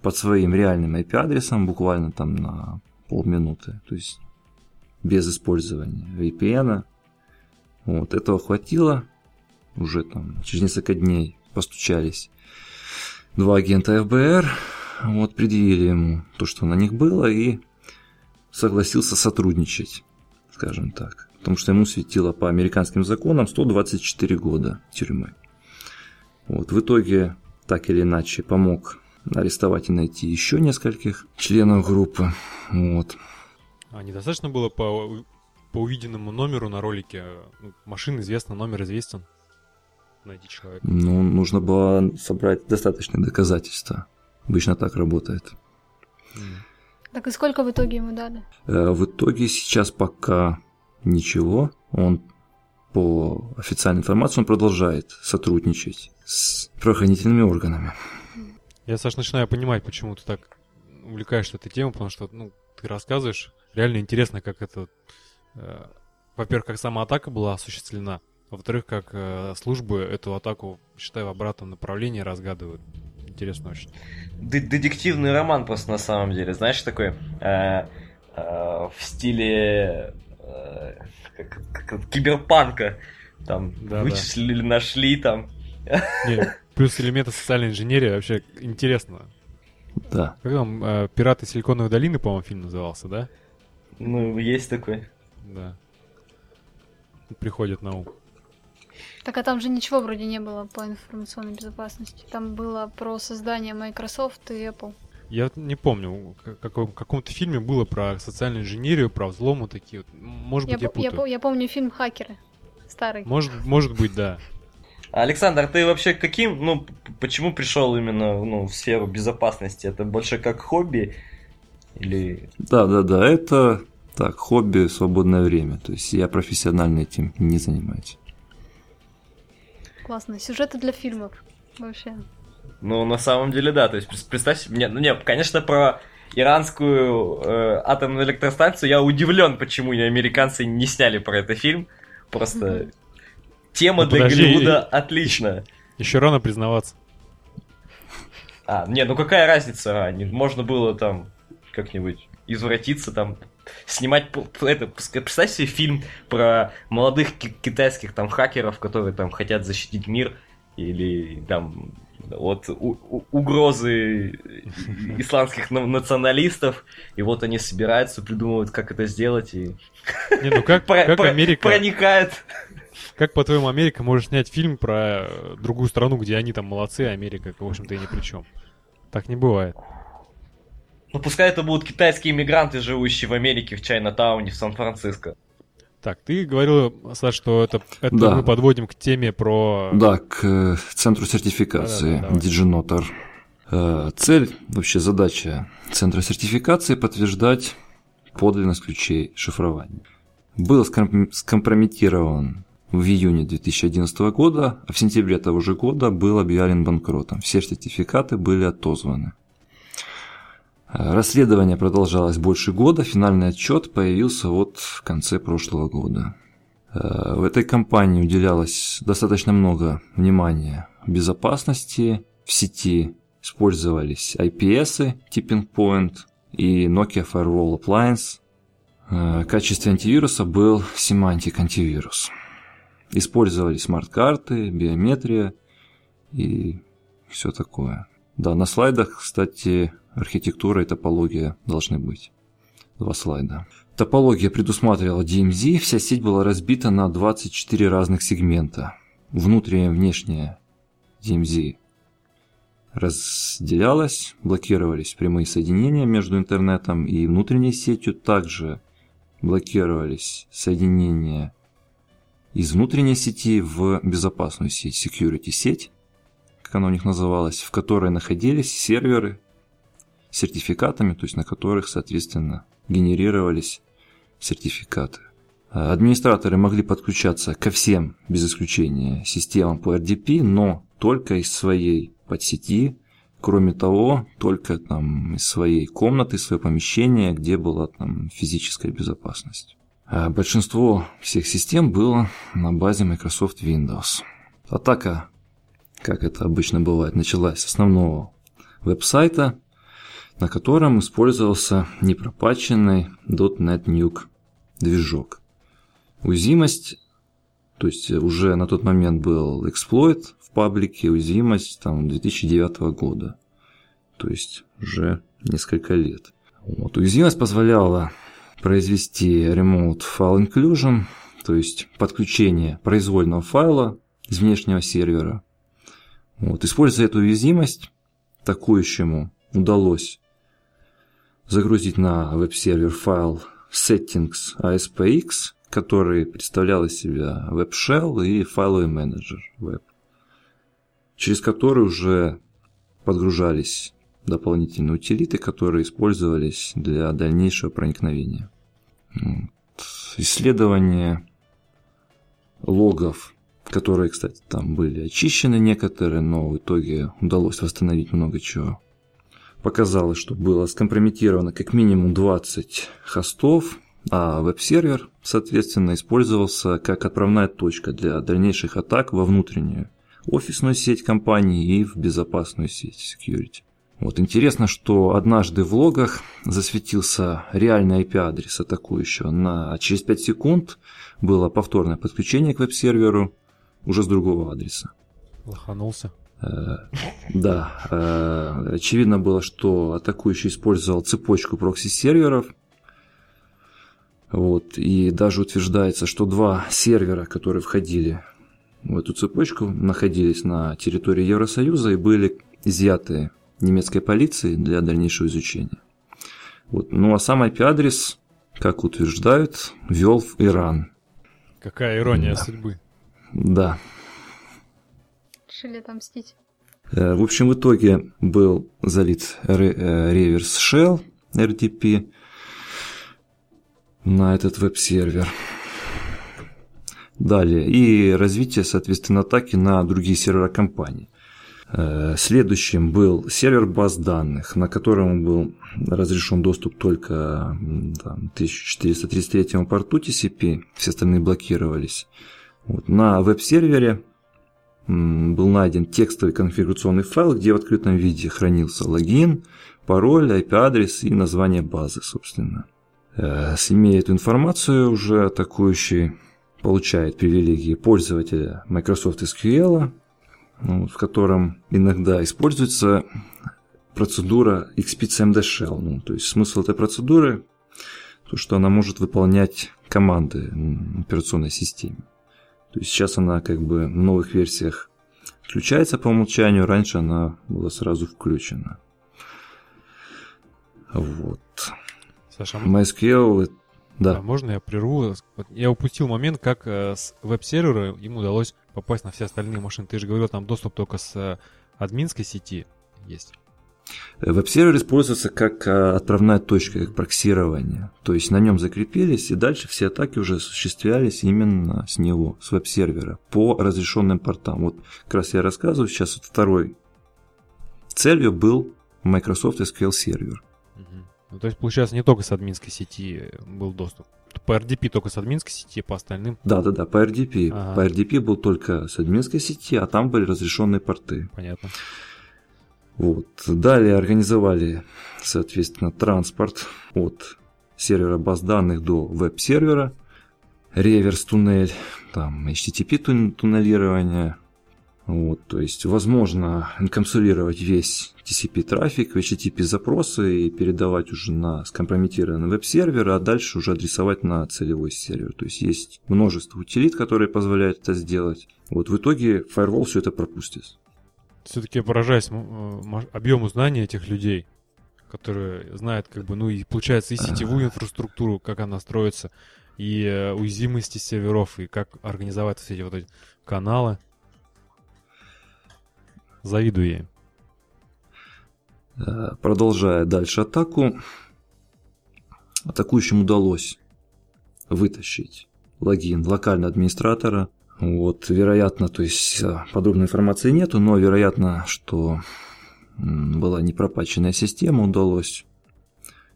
под своим реальным IP-адресом, буквально там на полминуты, то есть без использования VPN. Вот, этого хватило. Уже там через несколько дней постучались два агента ФБР, вот, предъявили ему то, что на них было, и согласился сотрудничать, скажем так. Потому что ему светило по американским законам 124 года тюрьмы. Вот, в итоге, так или иначе, помог арестовать и найти еще нескольких членов группы. Вот. А недостаточно было по, по увиденному номеру на ролике? Ну, машина известна, номер известен. Найти человека. Ну, нужно было собрать достаточные доказательства. Обычно так работает. Mm. Так и сколько в итоге ему дали? Э, в итоге сейчас пока ничего. Он по официальной информации он продолжает сотрудничать с правоохранительными органами. Я, Саш, начинаю понимать, почему ты так увлекаешься этой темой, потому что ну, ты рассказываешь, реально интересно, как это... Э, во-первых, как сама атака была осуществлена, во-вторых, как э, службы эту атаку, считаю, в обратном направлении разгадывают. Интересно очень. Детективный роман просто на самом деле, знаешь, такой э, э, в стиле э, как, как, киберпанка. Там да, вычислили, да. нашли там. Не, плюс элементы социальной инженерии вообще интересно. Да. Как там, э, «Пираты Силиконовой долины», по-моему, фильм назывался, да? Ну, есть такой. Да. Приходит на ум. Так а там же ничего вроде не было по информационной безопасности. Там было про создание Microsoft и Apple. Я не помню, в каком, каком-то фильме было про социальную инженерию, про взломы такие. Может быть, я, я путаю. Я, я помню фильм «Хакеры», старый. Может, может быть, да. Александр, ты вообще каким, ну, почему пришел именно ну, в сферу безопасности? Это больше как хобби или... Да, да, да, это так, хобби, свободное время. То есть я профессионально этим не занимаюсь. Классно. Сюжеты для фильмов вообще. Ну, на самом деле, да. То есть, представь себе, ну, не, конечно, про иранскую э, атомную электростанцию я удивлен, почему американцы не сняли про это фильм. Просто Тема ну, для подожди, Голливуда отличная. Еще рано признаваться. А, не, ну какая разница, а, можно было там как-нибудь извратиться, там, снимать, это, представь себе фильм про молодых китайских там хакеров, которые там хотят защитить мир, или там от угрозы [laughs] исламских националистов, и вот они собираются, придумывают, как это сделать, и [laughs] Не, ну как, [laughs] как Америка... проникает как, по-твоему, Америка может снять фильм про другую страну, где они там молодцы, а Америка, в общем-то, и ни при чем? Так не бывает. Ну, пускай это будут китайские иммигранты, живущие в Америке, в Чайна-тауне, в Сан-Франциско. Так, ты говорил, Саш, что это, это да. мы подводим к теме про... Да, к э, центру сертификации да, да, да, DigiNotar. Э, цель, вообще задача центра сертификации подтверждать подлинность ключей шифрования. Был скомпрометирован в июне 2011 года, а в сентябре того же года был объявлен банкротом. Все сертификаты были отозваны. Расследование продолжалось больше года, финальный отчет появился вот в конце прошлого года. В этой кампании уделялось достаточно много внимания безопасности в сети, использовались IPS, Tipping Point и Nokia Firewall Appliance. В качестве антивируса был Semantic антивирус. Использовали смарт-карты, биометрия и все такое. Да, на слайдах, кстати, архитектура и топология должны быть. Два слайда. Топология предусматривала DMZ, вся сеть была разбита на 24 разных сегмента. Внутренняя внешняя DMZ разделялась, блокировались прямые соединения между интернетом и внутренней сетью, также блокировались соединения из внутренней сети в безопасную сеть, security сеть, как она у них называлась, в которой находились серверы сертификатами, то есть на которых, соответственно, генерировались сертификаты. Администраторы могли подключаться ко всем, без исключения, системам по RDP, но только из своей подсети, кроме того, только там из своей комнаты, своего помещения, где была там физическая безопасность. А большинство всех систем было на базе Microsoft Windows. Атака, как это обычно бывает, началась с основного веб-сайта, на котором использовался непропаченный .NET Nuke движок. Уязвимость, то есть уже на тот момент был эксплойт в паблике, уязвимость там 2009 года, то есть уже несколько лет. Вот. Уязвимость позволяла произвести Remote File Inclusion, то есть подключение произвольного файла из внешнего сервера. Вот. Используя эту уязвимость, атакующему удалось загрузить на веб-сервер файл settings ASPX, который представлял из себя Shell и файловый менеджер Web, через который уже подгружались дополнительные утилиты, которые использовались для дальнейшего проникновения. Исследование логов, которые, кстати, там были очищены некоторые, но в итоге удалось восстановить много чего. Показалось, что было скомпрометировано как минимум 20 хостов, а веб-сервер, соответственно, использовался как отправная точка для дальнейших атак во внутреннюю офисную сеть компании и в безопасную сеть security. Вот интересно, что однажды в логах засветился реальный IP-адрес атакующего, на, а через 5 секунд было повторное подключение к веб-серверу уже с другого адреса. Лоханулся. Э, да, э, очевидно было, что атакующий использовал цепочку прокси-серверов, вот, и даже утверждается, что два сервера, которые входили в эту цепочку, находились на территории Евросоюза и были изъяты немецкой полиции для дальнейшего изучения. Вот. Ну а сам IP-адрес, как утверждают, вел в Иран. Какая ирония да. судьбы. Да. Решили отомстить. Э, в общем, в итоге был залит э, реверс shell RDP на этот веб-сервер. Далее. И развитие, соответственно, атаки на другие сервера компании. Э, следующим был сервер баз данных, на котором был разрешен доступ только там, 1433 порту TCP, все остальные блокировались. Вот. На веб-сервере был найден текстовый конфигурационный файл, где в открытом виде хранился логин, пароль, IP-адрес и название базы, собственно. Э, имея эту информацию, уже атакующий получает привилегии пользователя Microsoft SQL, ну, в котором иногда используется процедура XPCMD Shell. Ну, то есть смысл этой процедуры то, что она может выполнять команды операционной системе. То есть сейчас она как бы в новых версиях включается по умолчанию, раньше она была сразу включена. Вот. Саша, MySQL, да. А можно я прерву? Я упустил момент, как э, с веб-сервера ему удалось попасть на все остальные машины. Ты же говорил, там доступ только с э, админской сети есть. Веб-сервер используется как э, отправная точка, как проксирование. То есть на нем закрепились, и дальше все атаки уже осуществлялись именно с него, с веб-сервера, по разрешенным портам. Вот как раз я рассказываю, сейчас вот второй целью был Microsoft SQL сервер. Угу. Ну, то есть, получается, не только с админской сети был доступ. По RDP только с админской сети, по остальным. Да, да, да, по RDP. Ага. По RDP был только с админской сети, а там были разрешенные порты. Понятно. Вот. Далее организовали, соответственно, транспорт от сервера баз данных до веб-сервера, реверс-туннель, там HTTP тун- туннелирование. Вот, то есть возможно инкапсулировать весь TCP-трафик в HTTP-запросы и передавать уже на скомпрометированный веб-сервер, а дальше уже адресовать на целевой сервер. То есть есть множество утилит, которые позволяют это сделать. Вот в итоге Firewall все это пропустит. Все-таки я поражаюсь э, объему знаний этих людей, которые знают, как бы, ну и получается и сетевую инфраструктуру, как она строится, и э, уязвимости серверов, и как организовать все эти вот эти каналы. Завидую я им. Э, Продолжая дальше атаку, атакующим удалось вытащить логин локального администратора. Вот, вероятно, то есть э, подробной информации нету, но вероятно, что была непропаченная система, удалось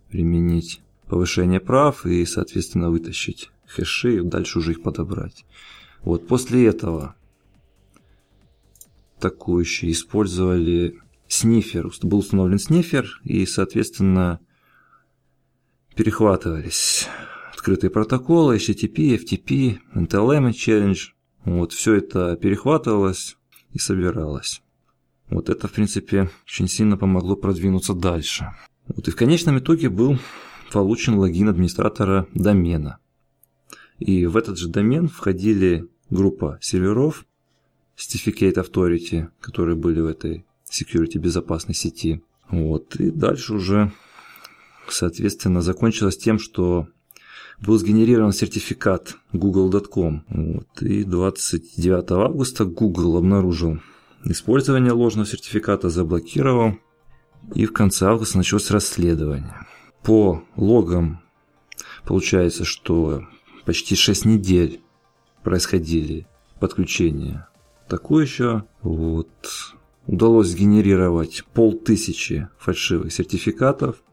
применить повышение прав и, соответственно, вытащить хэши и дальше уже их подобрать. Вот после этого атакующие использовали снифер, был установлен снифер, и, соответственно, перехватывались открытые протоколы, HTTP, FTP, NTLM Challenge. Вот, все это перехватывалось и собиралось. Вот это, в принципе, очень сильно помогло продвинуться дальше. Вот, и в конечном итоге был получен логин администратора домена. И в этот же домен входили группа серверов, Certificate Authority, которые были в этой security безопасной сети. Вот. И дальше уже, соответственно, закончилось тем, что был сгенерирован сертификат google.com. Вот. И 29 августа Google обнаружил использование ложного сертификата, заблокировал. И в конце августа началось расследование. По логам получается, что почти 6 недель происходили подключения атакующего. Вот. Удалось сгенерировать полтысячи фальшивых сертификатов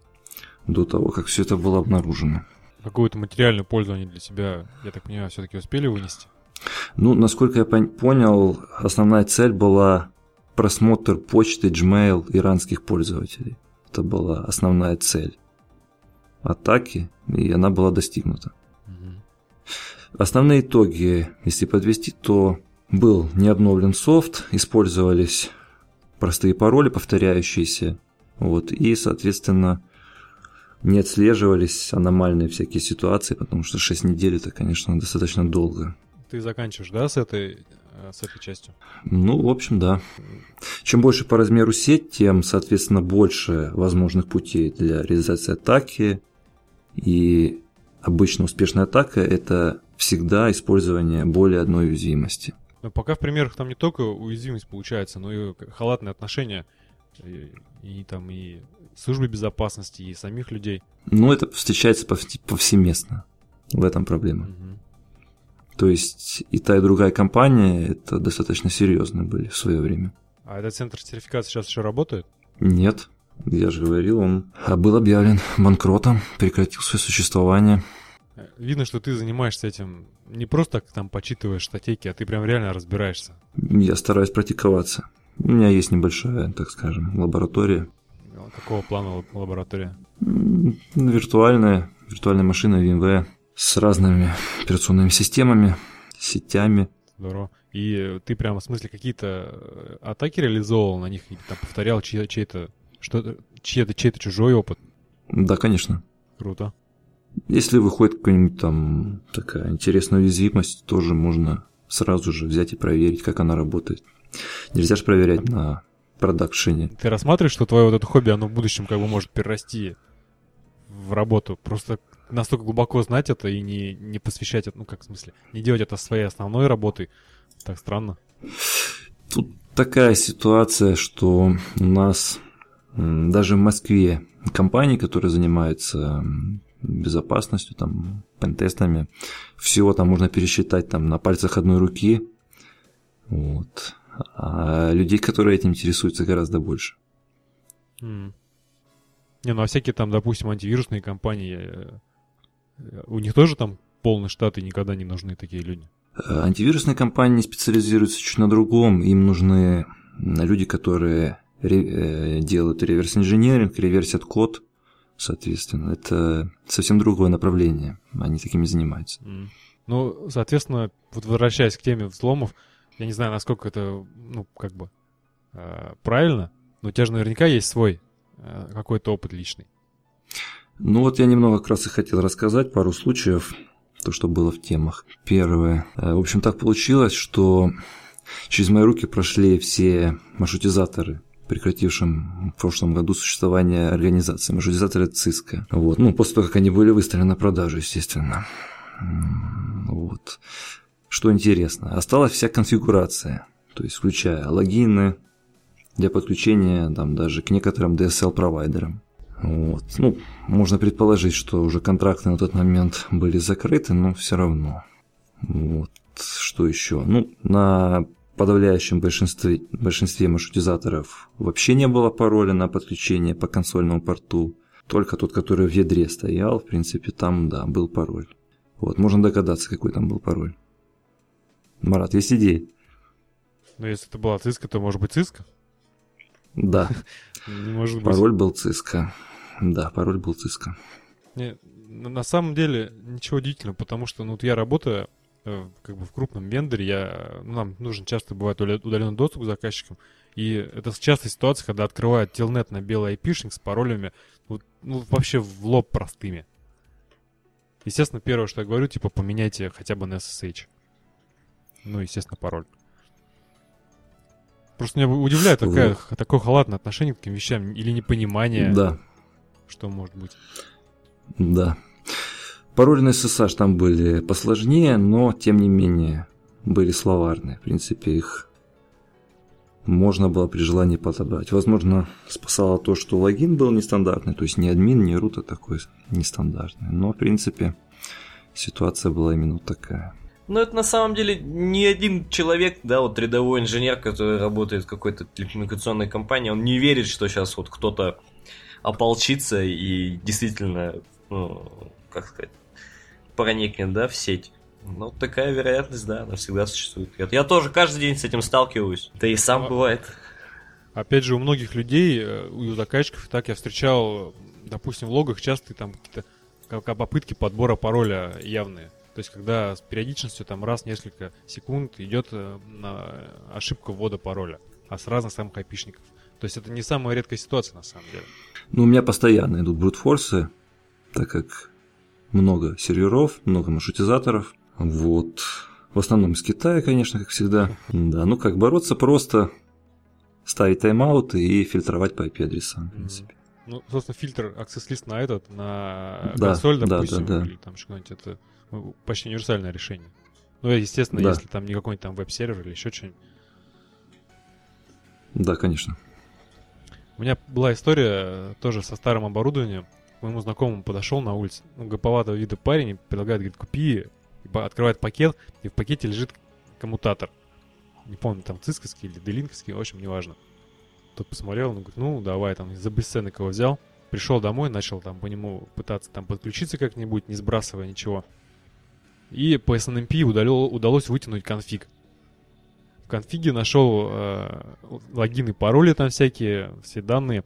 до того, как все это было обнаружено. Какую-то материальную пользу они для себя, я так понимаю, все-таки успели вынести? Ну, насколько я пон- понял, основная цель была просмотр почты Gmail иранских пользователей. Это была основная цель атаки, и она была достигнута. Мгм. Основные итоги, если подвести, то был не обновлен софт, использовались простые пароли, повторяющиеся, вот, и, соответственно, не отслеживались аномальные всякие ситуации, потому что 6 недель это, конечно, достаточно долго. Ты заканчиваешь, да, с этой, э, с этой частью? Ну, в общем, да. Чем больше по размеру сеть, тем, соответственно, больше возможных путей для реализации атаки. И обычно успешная атака – это всегда использование более одной уязвимости. Но пока в примерах там не только уязвимость получается, но и халатные отношения и, и там и службы безопасности, и самих людей. Но это встречается повс- повсеместно. В этом проблема. Мгм. То есть и та, и другая компания это достаточно серьезные были в свое время. А этот центр сертификации сейчас еще работает? Нет, я же говорил, он а, был объявлен [laughs] банкротом, прекратил свое существование. Э, Видно, что ты занимаешься этим не просто так там почитываешь статейки, а ты прям реально разбираешься. Я стараюсь практиковаться. У меня есть небольшая, так скажем, лаборатория. Какого плана лаб- лаборатория? М, Виртуальная, виртуальная машина VMware с разными операционными системами, сетями. Здорово. И э, ты прямо в смысле какие-то э, атаки реализовывал на них, там повторял чей-то, что чей-то, чей-то чужой опыт? Да, конечно. Круто. Если выходит какая-нибудь там такая интересная уязвимость, тоже можно сразу же взять и проверить, как она работает. Нельзя же проверять на продакшене. Ты рассматриваешь, что твое вот это хобби, оно в будущем как бы может перерасти в работу? Просто настолько глубоко знать это и не, не посвящать это, ну как в смысле, не делать это своей основной работой. Так странно. Тут такая ситуация, что у нас даже в Москве компании, которые занимаются безопасностью, там, пентестами, всего там можно пересчитать там на пальцах одной руки. Вот. А людей, которые этим интересуются, гораздо больше. М. Не, ну а всякие там, допустим, антивирусные компании, э, у них тоже там полный штат и никогда не нужны такие люди. Э, антивирусные компании специализируются чуть на другом. Им нужны люди, которые ре- э, делают реверс-инженеринг, реверсят код, соответственно. Это совсем другое направление. Они такими занимаются. М. Ну, соответственно, вот возвращаясь к теме взломов, я не знаю, насколько это, ну, как бы э, правильно, но у тебя же наверняка есть свой э, какой-то опыт личный. Ну вот я немного как раз и хотел рассказать пару случаев, то, что было в темах. Первое. Э, В общем, так получилось, что через мои руки прошли все маршрутизаторы, прекратившим в прошлом году существование организации. Маршрутизаторы ЦИСКа. Вот. Ну, после того, как они были выставлены на продажу, естественно. Вот. Что интересно, осталась вся конфигурация, то есть включая логины для подключения там, даже к некоторым DSL-провайдерам. Вот. Ну, можно предположить, что уже контракты на тот момент были закрыты, но все равно. Вот. Что еще? Ну, на подавляющем большинстве, большинстве маршрутизаторов вообще не было пароля на подключение по консольному порту. Только тот, который в ядре стоял, в принципе, там, да, был пароль. Вот, можно догадаться, какой там был пароль. Марат, есть идеи? Но если это была циска, то может быть циска? Да, [laughs] может быть. пароль был циска. Да, пароль был циска. Не, на самом деле ничего удивительного, потому что ну, вот я работаю э, как бы в крупном вендоре, я, ну, нам нужен часто бывает удаленный доступ к заказчикам, и это частая ситуация, когда открывают телнет на белый айпишник с паролями, вот, ну, вообще в лоб простыми. Естественно, первое, что я говорю, типа, поменяйте хотя бы на SSH. Ну, естественно, пароль. Просто меня удивляет такая, такое халатное отношение к таким вещам или непонимание, Да, что может быть. Да. Пароли на SSH там были посложнее, но тем не менее были словарные. В принципе, их можно было при желании подобрать. Возможно, спасало то, что логин был нестандартный, то есть не админ, не рут, а такой нестандартный. Но, в принципе, ситуация была именно такая. Ну, это на самом деле ни один человек, да, вот рядовой инженер, который работает в какой-то телекоммуникационной компании, он не верит, что сейчас вот кто-то ополчится и действительно, ну, как сказать, проникнет, да, в сеть. Ну, такая вероятность, да, она всегда существует. Я, я тоже каждый день с этим сталкиваюсь. Да и сам А- бывает. Опять же, у многих людей, э, у заказчиков, так я встречал, допустим, в логах часто там какие-то как- попытки подбора пароля явные. То есть, когда с периодичностью там раз в несколько секунд идет э, на ошибка ввода пароля, а с разных самых айпишников. То есть, это не самая редкая ситуация на самом деле. Ну, у меня постоянно идут брутфорсы, так как много серверов, много маршрутизаторов. Вот. В основном из Китая, конечно, как всегда. [laughs] Да, ну как бороться просто ставить тайм-ауты и фильтровать по IP-адресам, в принципе. Ну, собственно, фильтр access-лист на этот, на Да, консоль, да, допустим, да, да. или там что-нибудь, это почти универсальное решение. Ну, естественно, Да. если там не какой-нибудь там веб-сервер или еще что-нибудь. Да, конечно. У меня была история тоже со старым оборудованием. К моему знакомому подошел на улице, ну, гоповатого вида парень, и предлагает, говорит, купи, открывает пакет, и в пакете лежит коммутатор. Не помню, там цисковский или делинковский, в общем, неважно. Тот посмотрел, он говорит, ну, давай, там, за бесценок его взял. Пришел домой, начал там по нему пытаться там подключиться как-нибудь, не сбрасывая ничего. И по SNMP удалил, удалось вытянуть конфиг. В конфиге нашел э, логины, пароли там всякие, все данные.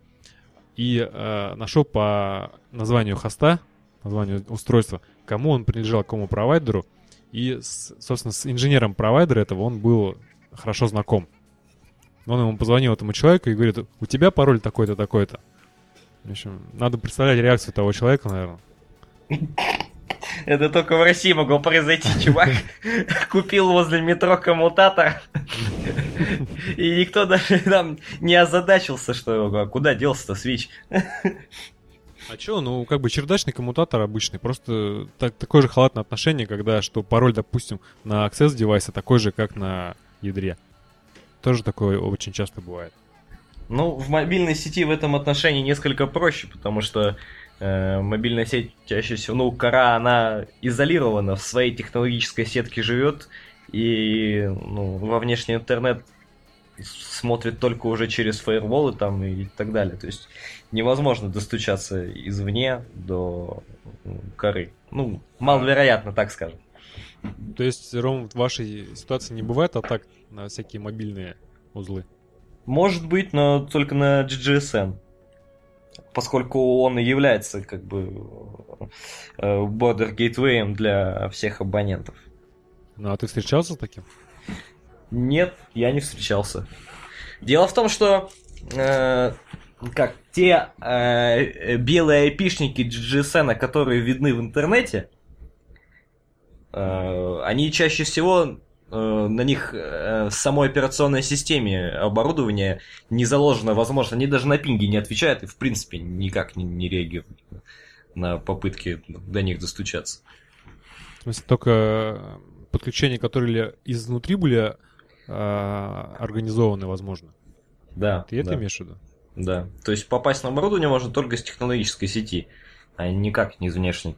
И э, нашел по названию хоста, названию устройства, кому он принадлежал, какому провайдеру. И, с- собственно, с инженером провайдера этого он был хорошо знаком. Он ему позвонил этому человеку и говорит, у тебя пароль такой-то, такой-то. В общем, надо представлять реакцию того человека, наверное. Это только в России могло произойти, чувак. Купил возле метро коммутатор. И никто даже там не озадачился, что а куда делся-то свич. А чё, ну, как бы чердачный коммутатор обычный, просто так, такое же халатное отношение, когда, что пароль, допустим, на access девайса такой же, как на ядре. Тоже такое очень часто бывает. Ну, в мобильной сети в этом отношении несколько проще, потому что мобильная сеть чаще всего, ну, кора, она изолирована, в своей технологической сетке живет, и ну, во внешний интернет смотрит только уже через фаерволы там и так далее. То есть невозможно достучаться извне до коры. Ну, маловероятно, так скажем. То есть, Ром, в вашей ситуации не бывает атак на всякие мобильные узлы? Может быть, но только на GGSN. Поскольку он и является как бы э, border gateway для всех абонентов. Ну, а ты встречался с таким? Нет, я не встречался. Дело в том, что э, как те э, белые айпишники GGSN, которые видны в интернете, э, они чаще всего э, на них э, в самой операционной системе оборудования не заложено, возможно, они даже на пинги не отвечают и в принципе никак не, не реагируют на попытки до них достучаться. В смысле, только подключения, которые изнутри были э, организованы, возможно. Да. Ты это да. имеешь в виду? Да. То есть попасть на оборудование можно только с технологической сети, а никак не из внешней.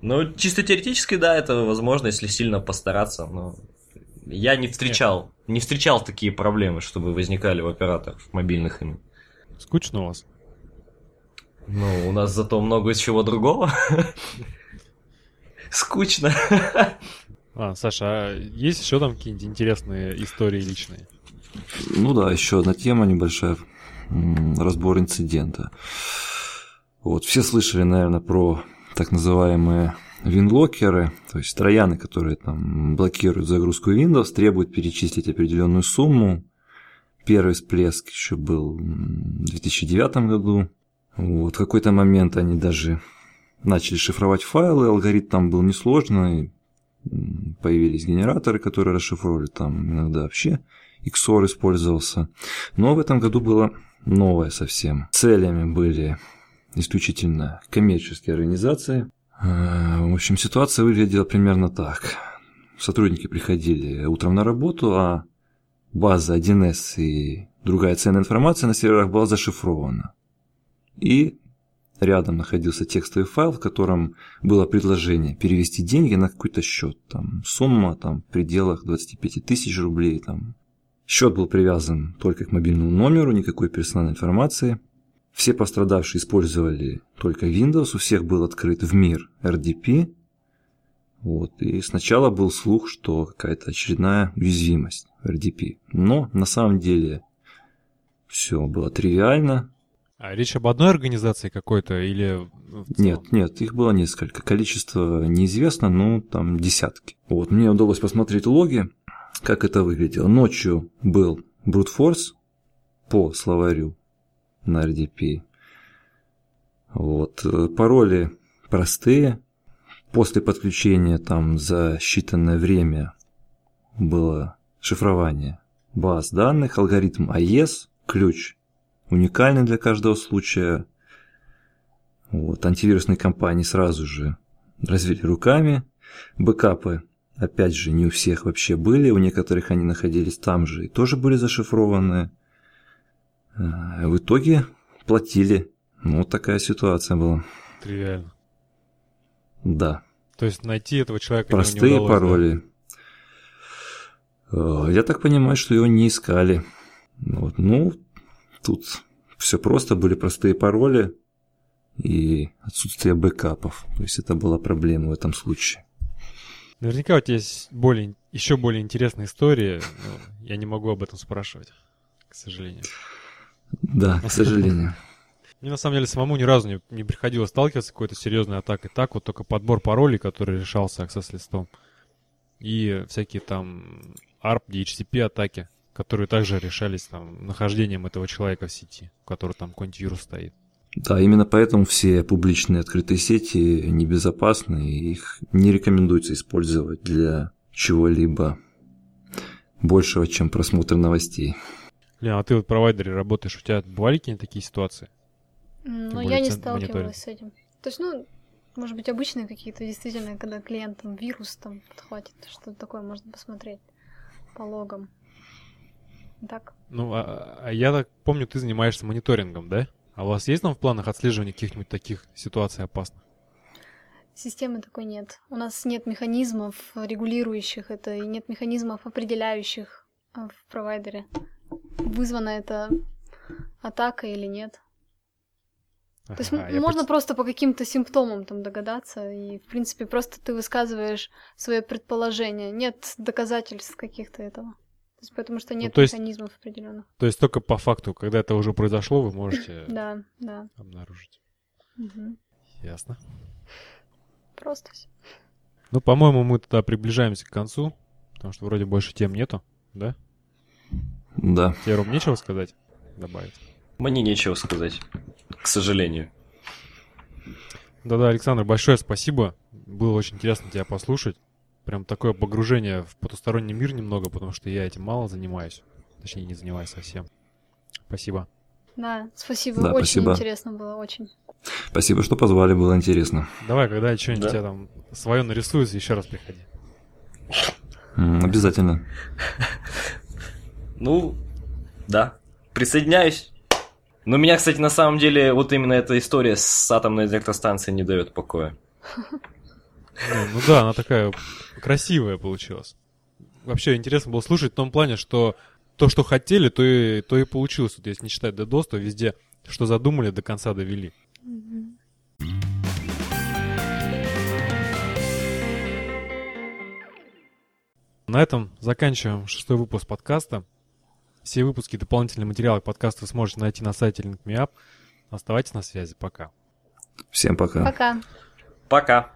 Ну, чисто теоретически, да, это возможно, если сильно постараться, но я не встречал, Нет. не встречал такие проблемы, чтобы возникали у операторов мобильных именно. Скучно у вас? Ну, у нас зато много чего другого. [laughs] Скучно. [laughs] А, Саша, а есть еще там какие-нибудь интересные истории личные? Ну да, еще одна тема небольшая. Разбор инцидента. Вот, все слышали, наверное, про так называемые винлокеры, то есть трояны, которые там блокируют загрузку Windows, требуют перечислить определенную сумму. Первый всплеск еще был в 2009 году. Вот, в какой-то момент они даже начали шифровать файлы, алгоритм там был несложный, появились генераторы, которые расшифровали, там иногда вообще XOR использовался. Но в этом году было новое совсем. Целями были исключительно коммерческие организации. Э, в общем, ситуация выглядела примерно так. Сотрудники приходили утром на работу, а база 1С и другая ценная информация на серверах была зашифрована. И рядом находился текстовый файл, в котором было предложение перевести деньги на какой-то счет. Там сумма там, в пределах 25 тысяч рублей. Там. Счет был привязан только к мобильному номеру, никакой персональной информации. Все пострадавшие использовали только Windows, у всех был открыт в мир RDP. Вот. И сначала был слух, что какая-то очередная уязвимость RDP. Но на самом деле все было тривиально, а речь об одной организации какой-то или... Нет, нет, их было несколько. Количество неизвестно, но там десятки. Вот, мне удалось посмотреть логи, как это выглядело. Ночью был брутфорс по словарю на RDP. Вот, пароли простые. После подключения там за считанное время было шифрование баз данных, алгоритм AES, ключ уникальный для каждого случая. Вот, антивирусные компании сразу же развели руками. Бэкапы, опять же, не у всех вообще были, у некоторых они находились там же и тоже были зашифрованы. А, в итоге платили. Ну, вот такая ситуация была. Тривиально. Да. То есть найти этого человека Простые не удалось, пароли. Да? Я так понимаю, что его не искали. Вот. Ну, Тут все просто, были простые пароли и отсутствие бэкапов. То есть это была проблема в этом случае. Наверняка у тебя есть более, еще более интересные истории, но я не могу об этом спрашивать, к сожалению. Да, к сожалению. Мне на самом деле самому ни разу не, не приходилось сталкиваться с какой-то серьезной атакой. Так вот только подбор паролей, который решался access-листом. И всякие там ARP, DHCP атаки которые также решались там нахождением этого человека в сети, у которого там какой-нибудь вирус стоит. Да, именно поэтому все публичные открытые сети небезопасны, и их не рекомендуется использовать для чего-либо большего, чем просмотр новостей. Лена, а ты вот в провайдере работаешь, у тебя бывали какие-то такие ситуации? Ну, я не сталкивалась с этим. То есть, ну, может быть, обычные какие-то, действительно, когда клиентам вирус там подхватит, что-то такое можно посмотреть по логам. Так. Ну, а, а я так помню, ты занимаешься мониторингом, да? А у вас есть там в планах отслеживания каких-нибудь таких ситуаций опасных? Системы такой нет. У нас нет механизмов регулирующих это, и нет механизмов определяющих а, в провайдере. Вызвана эта атака или нет. То есть Ага, м- я можно пред- просто по каким-то симптомам там догадаться, и, в принципе, просто ты высказываешь свое предположение. Нет доказательств каких-то этого. То есть, потому что нет то есть- механизмов определенных. То есть только по факту, когда это уже произошло, вы можете [coughs] Да, да. обнаружить. Мгм. Ясно. Просто всё. Ну, по-моему, мы тогда приближаемся к концу, потому что вроде больше тем нету, да? Да. Тебе, Ром, нечего сказать? Добавить. Мне нечего сказать, к сожалению. Да-да, Александр, большое спасибо. Было очень интересно тебя послушать. Прям такое погружение в потусторонний мир немного, потому что я этим мало занимаюсь. Точнее, не занимаюсь совсем. Спасибо. Да, спасибо. Да, очень спасибо. интересно было, очень. Спасибо, что позвали, было интересно. Давай, когда что-нибудь Да. тебя там свое нарисуется, еще раз приходи. Обязательно. [laughs] Ну, да, присоединяюсь. Но меня, кстати, на самом деле, вот именно эта история с атомной электростанцией не дает покоя. Ну, да, она такая красивая получилась. Вообще интересно было слушать в том плане, что то, что хотели, то и, то и получилось. Вот если не считать DDoS, то везде, что задумали, до конца довели. На этом заканчиваем шестой выпуск подкаста. Все выпуски и дополнительные материалы к подкасту вы сможете найти на сайте LinkMeUp. Оставайтесь на связи. Пока. Всем пока. Пока. Пока.